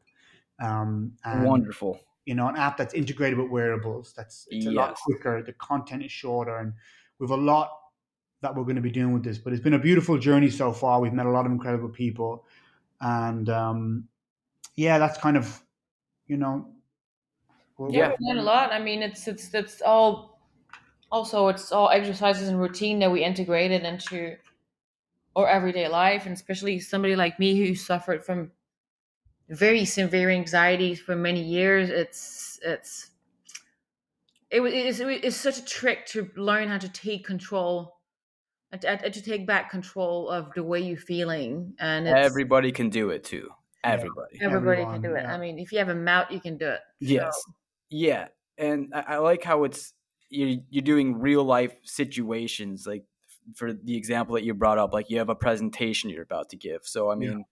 um, wonderful you know, an app that's integrated with wearables. That's it's a yes. lot quicker. The content is shorter, and we've a lot that we're going to be doing with this. But it's been a beautiful journey so far. We've met a lot of incredible people, and um, yeah, that's kind of, you know, yeah, a lot. I mean, it's it's it's all also it's all exercises and routine that we integrated into our everyday life, and especially somebody like me who suffered from very severe anxieties for many years. It's it's it, it is it's such a trick to learn how to take control and to, to, take back control of the way you're feeling. And everybody can do it too. Everybody, everybody Everyone, can do it. Yeah. I mean, if you have a mouth, you can do it. Yes, so. yeah, and I, I like how it's you're you're doing real life situations like for the example that you brought up like you have a presentation you're about to give so i mean yeah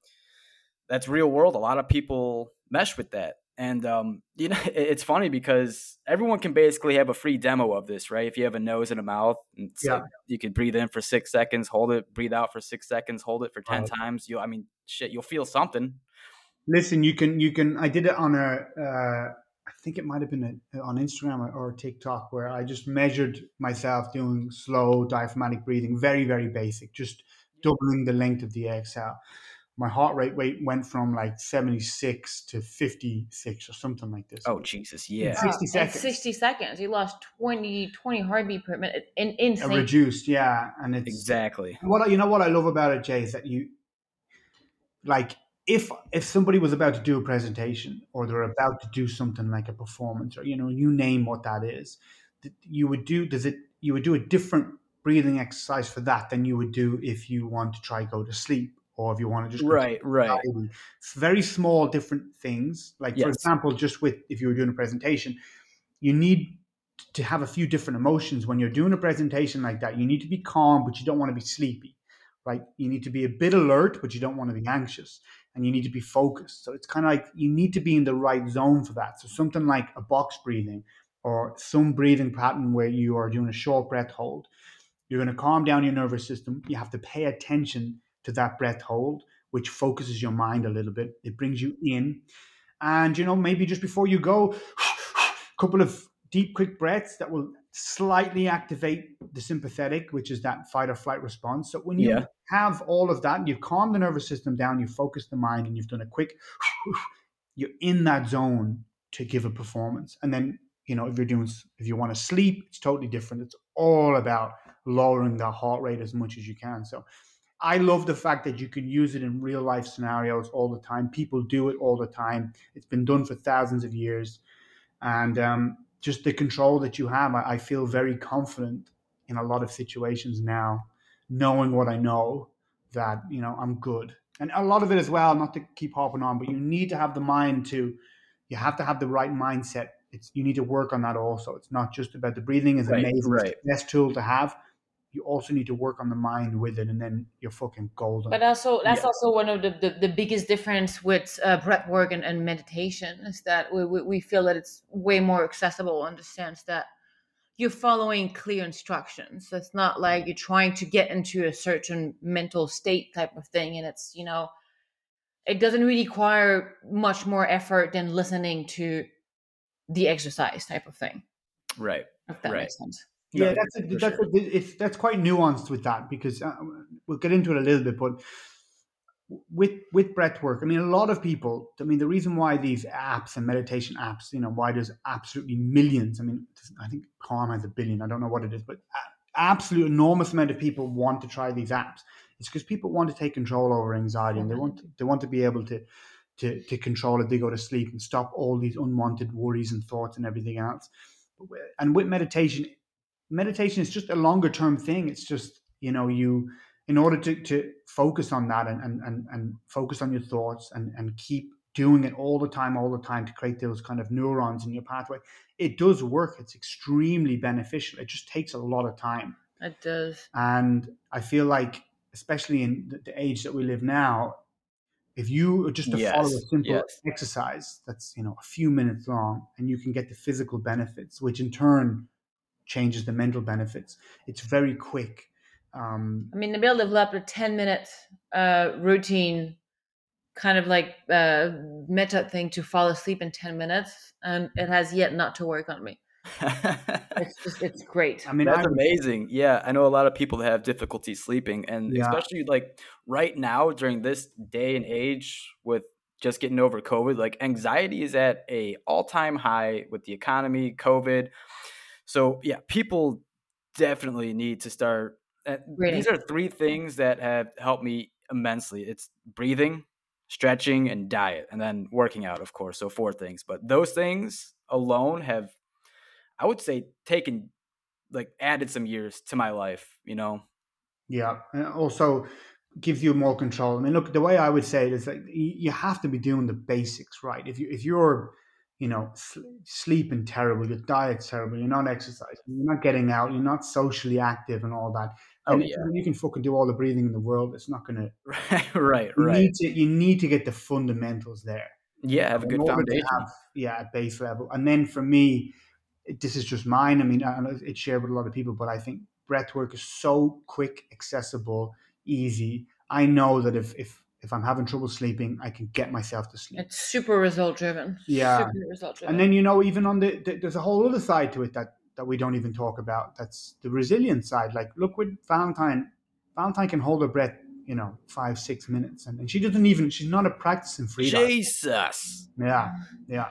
that's real world. A lot of people mesh with that. And um, <laughs> you know, it's funny because everyone can basically have a free demo of this, right? If you have a nose and a mouth, and yeah. you can breathe in for six seconds, hold it, breathe out for six seconds, hold it for ten oh. times. You, I mean, shit, you'll feel something. Listen, you can, you can. I did it on a, uh, I think it might have been a, on Instagram or TikTok, where I just measured myself doing slow diaphragmatic breathing, very, very basic, just doubling the length of the exhale my heart rate weight went from like 76 to 56 or something like this. Oh, Jesus. Yeah. In 60 seconds. In 60 seconds. You lost 20, 20 heartbeat per minute. In, insane. reduced. Yeah. And it's exactly what, you know, what I love about it, Jay, is that you like, if, if somebody was about to do a presentation or they're mm-hmm. about to do something like a performance or, you know, you name what that is, you would do, does it, you would do a different breathing exercise for that than you would do if you want to try go to sleep or if you want to just right right. it's very small different things. Like yes. for example just with if you were doing a presentation you need to have a few different emotions. When you're doing a presentation like that you need to be calm but you don't want to be sleepy right? You need to be a bit alert but you don't want to be anxious and you need to be focused. So it's kind of like you need to be in the right zone for that. So something like a box breathing or some breathing pattern where you are doing a short breath hold. You're going to calm down your nervous system. You have to pay attention to that breath hold, which focuses your mind a little bit. It brings you in. And, you know, maybe just before you go, a <sighs> couple of deep, quick breaths that will slightly activate the sympathetic, which is that fight or flight response. So when you yeah. have all of that, and you've calmed the nervous system down, you've focused the mind, and you've done a quick, <sighs> you're in that zone to give a performance. And then, you know, if you're doing, if you want to sleep, it's totally different. It's all about lowering the heart rate as much as you can. So I love the fact that you can use it in real life scenarios all the time. People do it all the time. It's been done for thousands of years. And um, just the control that you have, I, I, feel very confident in a lot of situations now, knowing what I know that, you know, I'm good. And a lot of it as well, not to keep hopping on, but you need to have the mind to, you have to have the right mindset. It's, you need to work on that also. It's not just about the breathing is right, amazing. Right. It's the best tool to have you also need to work on the mind with it and then you're fucking golden but also that's yeah. also one of the, the, the, biggest difference with uh, breath work and, and meditation is that we, we, we feel that it's way more accessible in the sense that you're following clear instructions so it's not like you're trying to get into a certain mental state type of thing and it's you know it doesn't really require much more effort than listening to the exercise type of thing right if that right. makes sense yeah, that's a, that's sure. a, it's that's quite nuanced with that because uh, we'll get into it a little bit, but with with breath work, I mean, a lot of people. I mean, the reason why these apps and meditation apps, you know, why there's absolutely millions. I mean, I think Calm has a billion. I don't know what it is, but absolute enormous amount of people want to try these apps. It's because people want to take control over anxiety and they want to, they want to be able to to, to control it. They go to sleep and stop all these unwanted worries and thoughts and everything else. And with meditation, meditation is just a longer term thing. It's just, you know, you, in order to, to focus on that and, and, and, and focus on your thoughts and, and keep doing it all the time, all the time to create those kind of neurons in your pathway, it does work. It's extremely beneficial. It just takes a lot of time. It does. And I feel like, especially in the, the age that we live now, if you just to yes, follow a simple yes. exercise that's you know a few minutes long and you can get the physical benefits which in turn changes the mental benefits it's very quick um, i mean to be able to develop a 10 minute uh, routine kind of like uh, meta thing to fall asleep in 10 minutes and it has yet not to work on me <laughs> it's just it's great. I mean, that's I, amazing. Yeah, I know a lot of people that have difficulty sleeping, and yeah. especially like right now during this day and age with just getting over COVID, like anxiety is at a all time high with the economy, COVID. So yeah, people definitely need to start. Uh, these are three things that have helped me immensely. It's breathing, stretching, and diet, and then working out, of course. So four things, but those things alone have I would say taken like added some years to my life, you know. Yeah, and also gives you more control. I mean, look, the way I would say it is that you have to be doing the basics right. If you if you're you know sleeping terrible, your diet's terrible, you're not exercising, you're not getting out, you're not socially active, and all that. Oh, yeah. you can fucking do all the breathing in the world. It's not gonna. right, <laughs> right, you right. Need to, you need to get the fundamentals there. Yeah, have a good foundation. Have, yeah, at base level, and then for me, this is just mine. I mean, I, it's shared with a lot of people, but I think breath work is so quick, accessible, easy. I know that if if if I'm having trouble sleeping, I can get myself to sleep. It's super result driven. Yeah, super result driven. And then you know, even on the, the, there's a whole other side to it that that we don't even talk about. That's the resilient side. Like, look with Valentine. Valentine can hold her breath, you know, five six minutes, and, and she doesn't even. She's not a practicing free. Jesus. Yeah, yeah.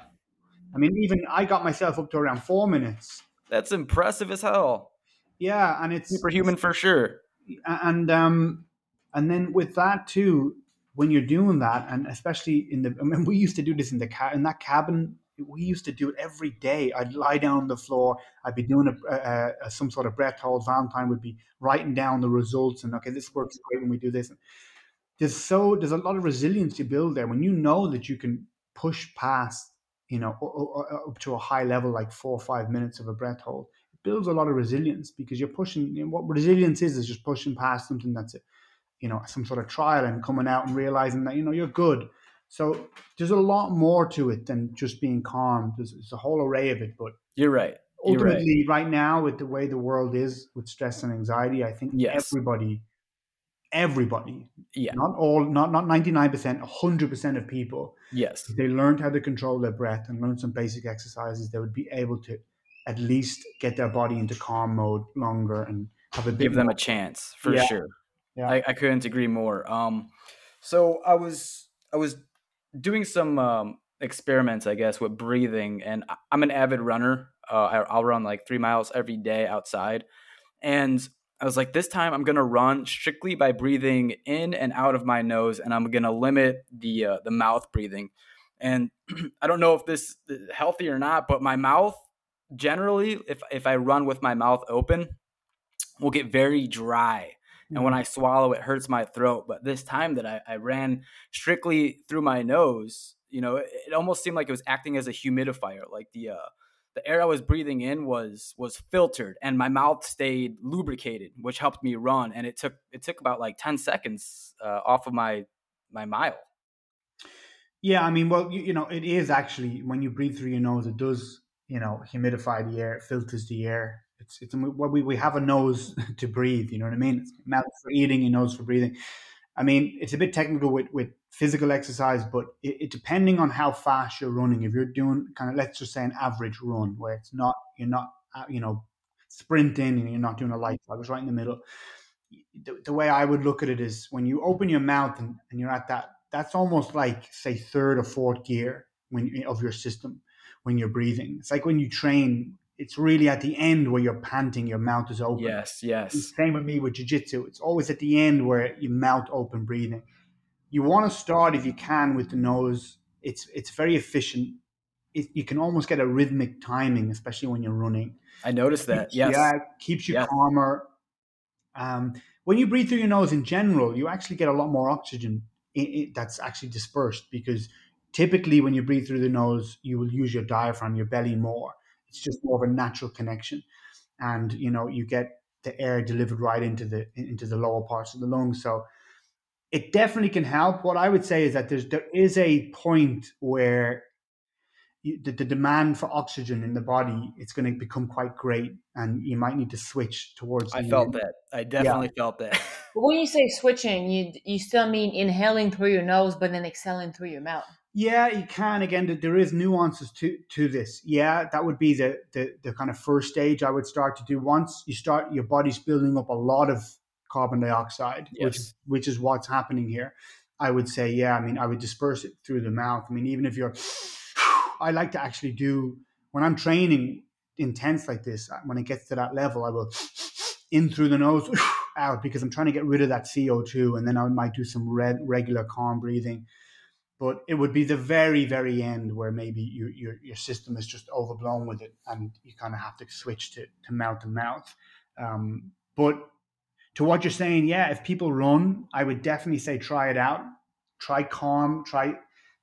I mean, even I got myself up to around four minutes. That's impressive as hell. Yeah, and it's superhuman for sure. And um, and then with that too, when you're doing that, and especially in the, I mean, we used to do this in the car in that cabin. We used to do it every day. I'd lie down on the floor. I'd be doing a, a, a some sort of breath hold. Valentine would be writing down the results and okay, this works great when we do this. There's so there's a lot of resilience you build there when you know that you can push past you know, up to a high level, like four or five minutes of a breath hold, it builds a lot of resilience because you're pushing. You know, what resilience is is just pushing past something that's, a, you know, some sort of trial and coming out and realizing that you know you're good. So there's a lot more to it than just being calm. There's, there's a whole array of it, but you're right. You're ultimately, right. right. now, with the way the world is with stress and anxiety, I think yes. everybody everybody. Yeah. Not all, not not 99%, 100% of people. Yes. If they learned how to control their breath and learned some basic exercises, they would be able to at least get their body into calm mode longer and have a bit give more. them a chance for yeah. sure. Yeah. I, I couldn't agree more. Um so I was I was doing some um experiments, I guess, with breathing and I'm an avid runner. Uh, I'll run like three miles every day outside. And I was like, this time I'm gonna run strictly by breathing in and out of my nose, and I'm gonna limit the uh, the mouth breathing. And <clears throat> I don't know if this is healthy or not, but my mouth generally, if if I run with my mouth open, will get very dry. And when mm-hmm. I swallow, it hurts my throat. But this time that I, I ran strictly through my nose, you know, it, it, almost seemed like it was acting as a humidifier, like the uh, the air I was breathing in was was filtered and my mouth stayed lubricated, which helped me run. And it took it took about like ten seconds uh, off of my my mile. Yeah, I mean, well, you, you, know, it is actually when you breathe through your nose, it does you know humidify the air, it filters the air. It's it's what we we have a nose <laughs> to breathe. You know what I mean? It's mouth for eating, your nose for breathing. I mean, it's a bit technical with with physical exercise, but it, it, depending on how fast you're running. If you're doing kind of let's just say an average run where it's not you're not uh, you know sprinting and you're not doing a light jog, it's right in the middle. The, the, way I would look at it is when you open your mouth and, and you're at that, that's almost like say third or fourth gear when of your system when you're breathing. It's like when you train. It's really at the end where you're panting, your mouth is open. Yes, yes. Same with me with jiu-jitsu. It's always at the end where your mouth open breathing you want to start if you can with the nose. It's it's very efficient. It, you can almost get a rhythmic timing, especially when you're running. I noticed that. Yes. Yeah, keeps you yes. calmer. Um, when you breathe through your nose in general, you actually get a lot more oxygen in, in, that's actually dispersed because typically when you breathe through the nose, you will use your diaphragm, your belly more. It's just more of a natural connection, and you know you get the air delivered right into the into the lower parts of the lungs. So it definitely can help. What I would say is that there's there is a point where you, the, the demand for oxygen in the body it's going to become quite great, and you might need to switch towards. I felt end. that. I definitely yeah. felt that. but when you say switching, you you still mean inhaling through your nose, but then exhaling through your mouth. Yeah, you can. Again, there is nuances to to this. Yeah, that would be the, the the kind of first stage I would start to do. Once you start, your body's building up a lot of carbon dioxide, yes. which which is what's happening here. I would say, yeah. I mean, I would disperse it through the mouth. I mean, even if you're, I like to actually do when I'm training intense like this. Uh, when it gets to that level, I will in through the nose, out because I'm trying to get rid of that CO two, and then I might do some red, regular calm breathing but it would be the very very end where maybe you, your your system is just overblown with it and you kind of have to switch to, to mouth to mouth. Um, but to what you're saying yeah if people run i would definitely say try it out. Try calm try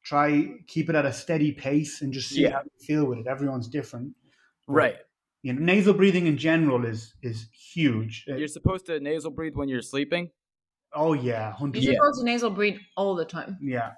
try keep it at a steady pace and just see yeah. how you feel with it. Everyone's different. Right. you know nasal breathing in general is is huge. You're supposed to nasal breathe when you're sleeping? Oh yeah, 100%. you're supposed to nasal breathe all the time. Yeah,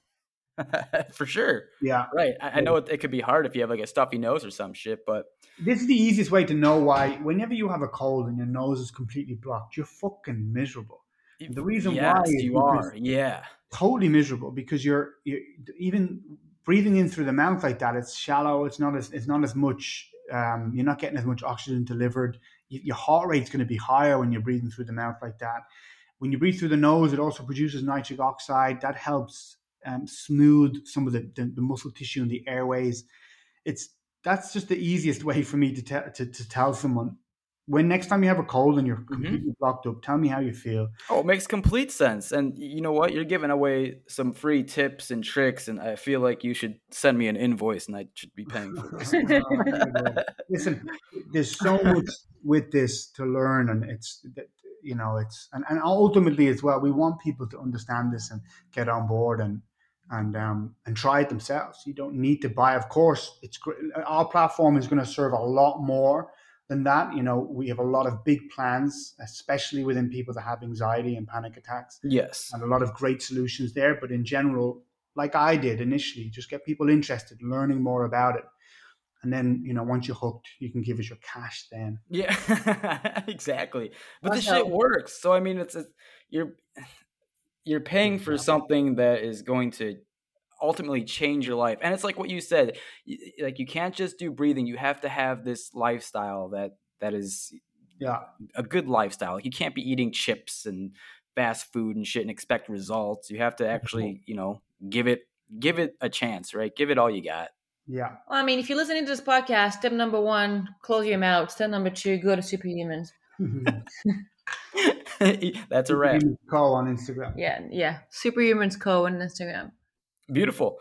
<laughs> for sure. Yeah. Right. I, I know it, it, could be hard if you have like a stuffy nose or some shit, but this is the easiest way to know why. Whenever you have a cold and your nose is completely blocked, you're fucking miserable. The reason yes, why you are, yeah, totally miserable because you're, you're even breathing in through the mouth like that. It's shallow. It's not as it's not as much. Um, you're not getting as much oxygen delivered. Your heart rate's going to be higher when you're breathing through the mouth like that. When you breathe through the nose, it also produces nitric oxide. That helps um, smooth some of the, the, the, muscle tissue in the airways. It's that's just the easiest way for me to, te- to, to tell someone when next time you have a cold and you're mm-hmm. completely mm-hmm. blocked up, tell me how you feel. Oh, it makes complete sense. And you know what? You're giving away some free tips and tricks, and I feel like you should send me an invoice, and I should be paying for this. <laughs> Listen, there's so much with this to learn, and it's you know it's and, and ultimately as well, we want people to understand this and get on board and and um, and try it themselves. You don't need to buy. Of course, it's great. Our platform is going to serve a lot more than that. You know, we have a lot of big plans, especially within people that have anxiety and panic attacks. Yes, and a lot of great solutions there. But in general, like I did initially, just get people interested, learning more about it. And then, you know, once you're hooked, you can give us your cash then. Yeah, <laughs> exactly. But That's the shit works. So, I mean, it's, it's you're, you're paying for something that is going to ultimately change your life and it's like what you said like you can't just do breathing you have to have this lifestyle that that is yeah. a good lifestyle like you can't be eating chips and fast food and shit and expect results you have to actually you know give it give it a chance right? Give it all you got. Yeah. Well, i mean if you're listening to this podcast step number one close your mouth step number two go to superhumans mm-hmm. <laughs> <laughs> That's a wrap. Co on Instagram. Yeah, yeah. Superhumans Co on Instagram. Beautiful.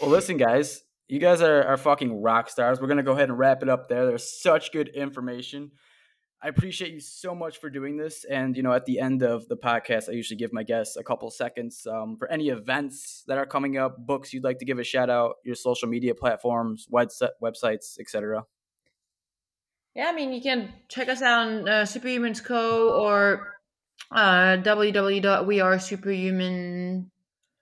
Well, listen, guys, you guys are, are fucking rock stars. We're gonna go ahead and wrap it up there. There's such good information. I appreciate you so much for doing this. And you know, at the end of the podcast, I usually give my guests a couple seconds um, for any events that are coming up, books you'd like to give a shout out, your social media platforms, websites, etc. Yeah, I mean, you can check us out on uh, Superhumans Co. or uh, www.wearesuperhuman.co.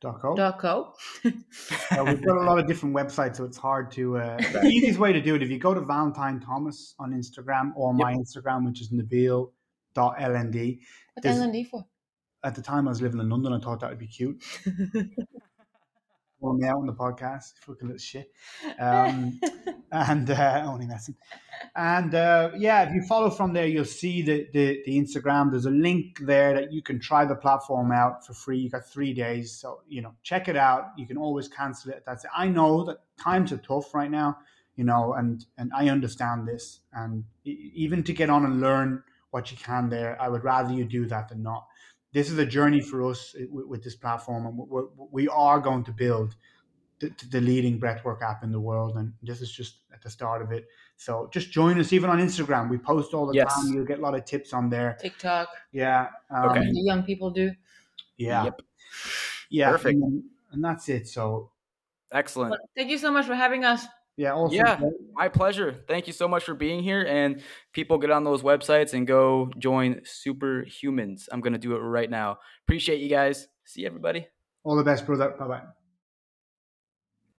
Dot co. uh, <laughs> we've got a lot of different websites, so it's hard to. Uh, <laughs> the easiest way to do it if you go to Valentine Thomas on Instagram or my yep. Instagram, which is nabil.lnd. What's LND for? At the time I was living in London, I thought that would be cute. <laughs> Pull me out on the podcast, fucking little shit. Um, <laughs> and uh, <laughs> only messing. And uh, yeah, if you follow from there, you'll see the, the, the Instagram. There's a link there that you can try the platform out for free. You got three days, so you know, check it out. You can always cancel it. That's it. I know that times are tough right now, you know, and and I understand this. And even to get on and learn what you can there, I would rather you do that than not this is a journey for us with, with this platform, and we're, we are going to build the, the, leading breathwork app in the world, and this is just at the start of it. So just join us even on Instagram. We post all the yes. time. You'll get a lot of tips on there. TikTok. Yeah. Um, okay. The young people do. Yeah. Yep. Yeah. Perfect. And, and that's it. So excellent. Well, thank you so much for having us. Yeah, awesome. Yeah, my pleasure. Thank you so much for being here. And people get on those websites and go join Superhumans. I'm going to do it right now. Appreciate you guys. See everybody. All the best, brother. Bye bye.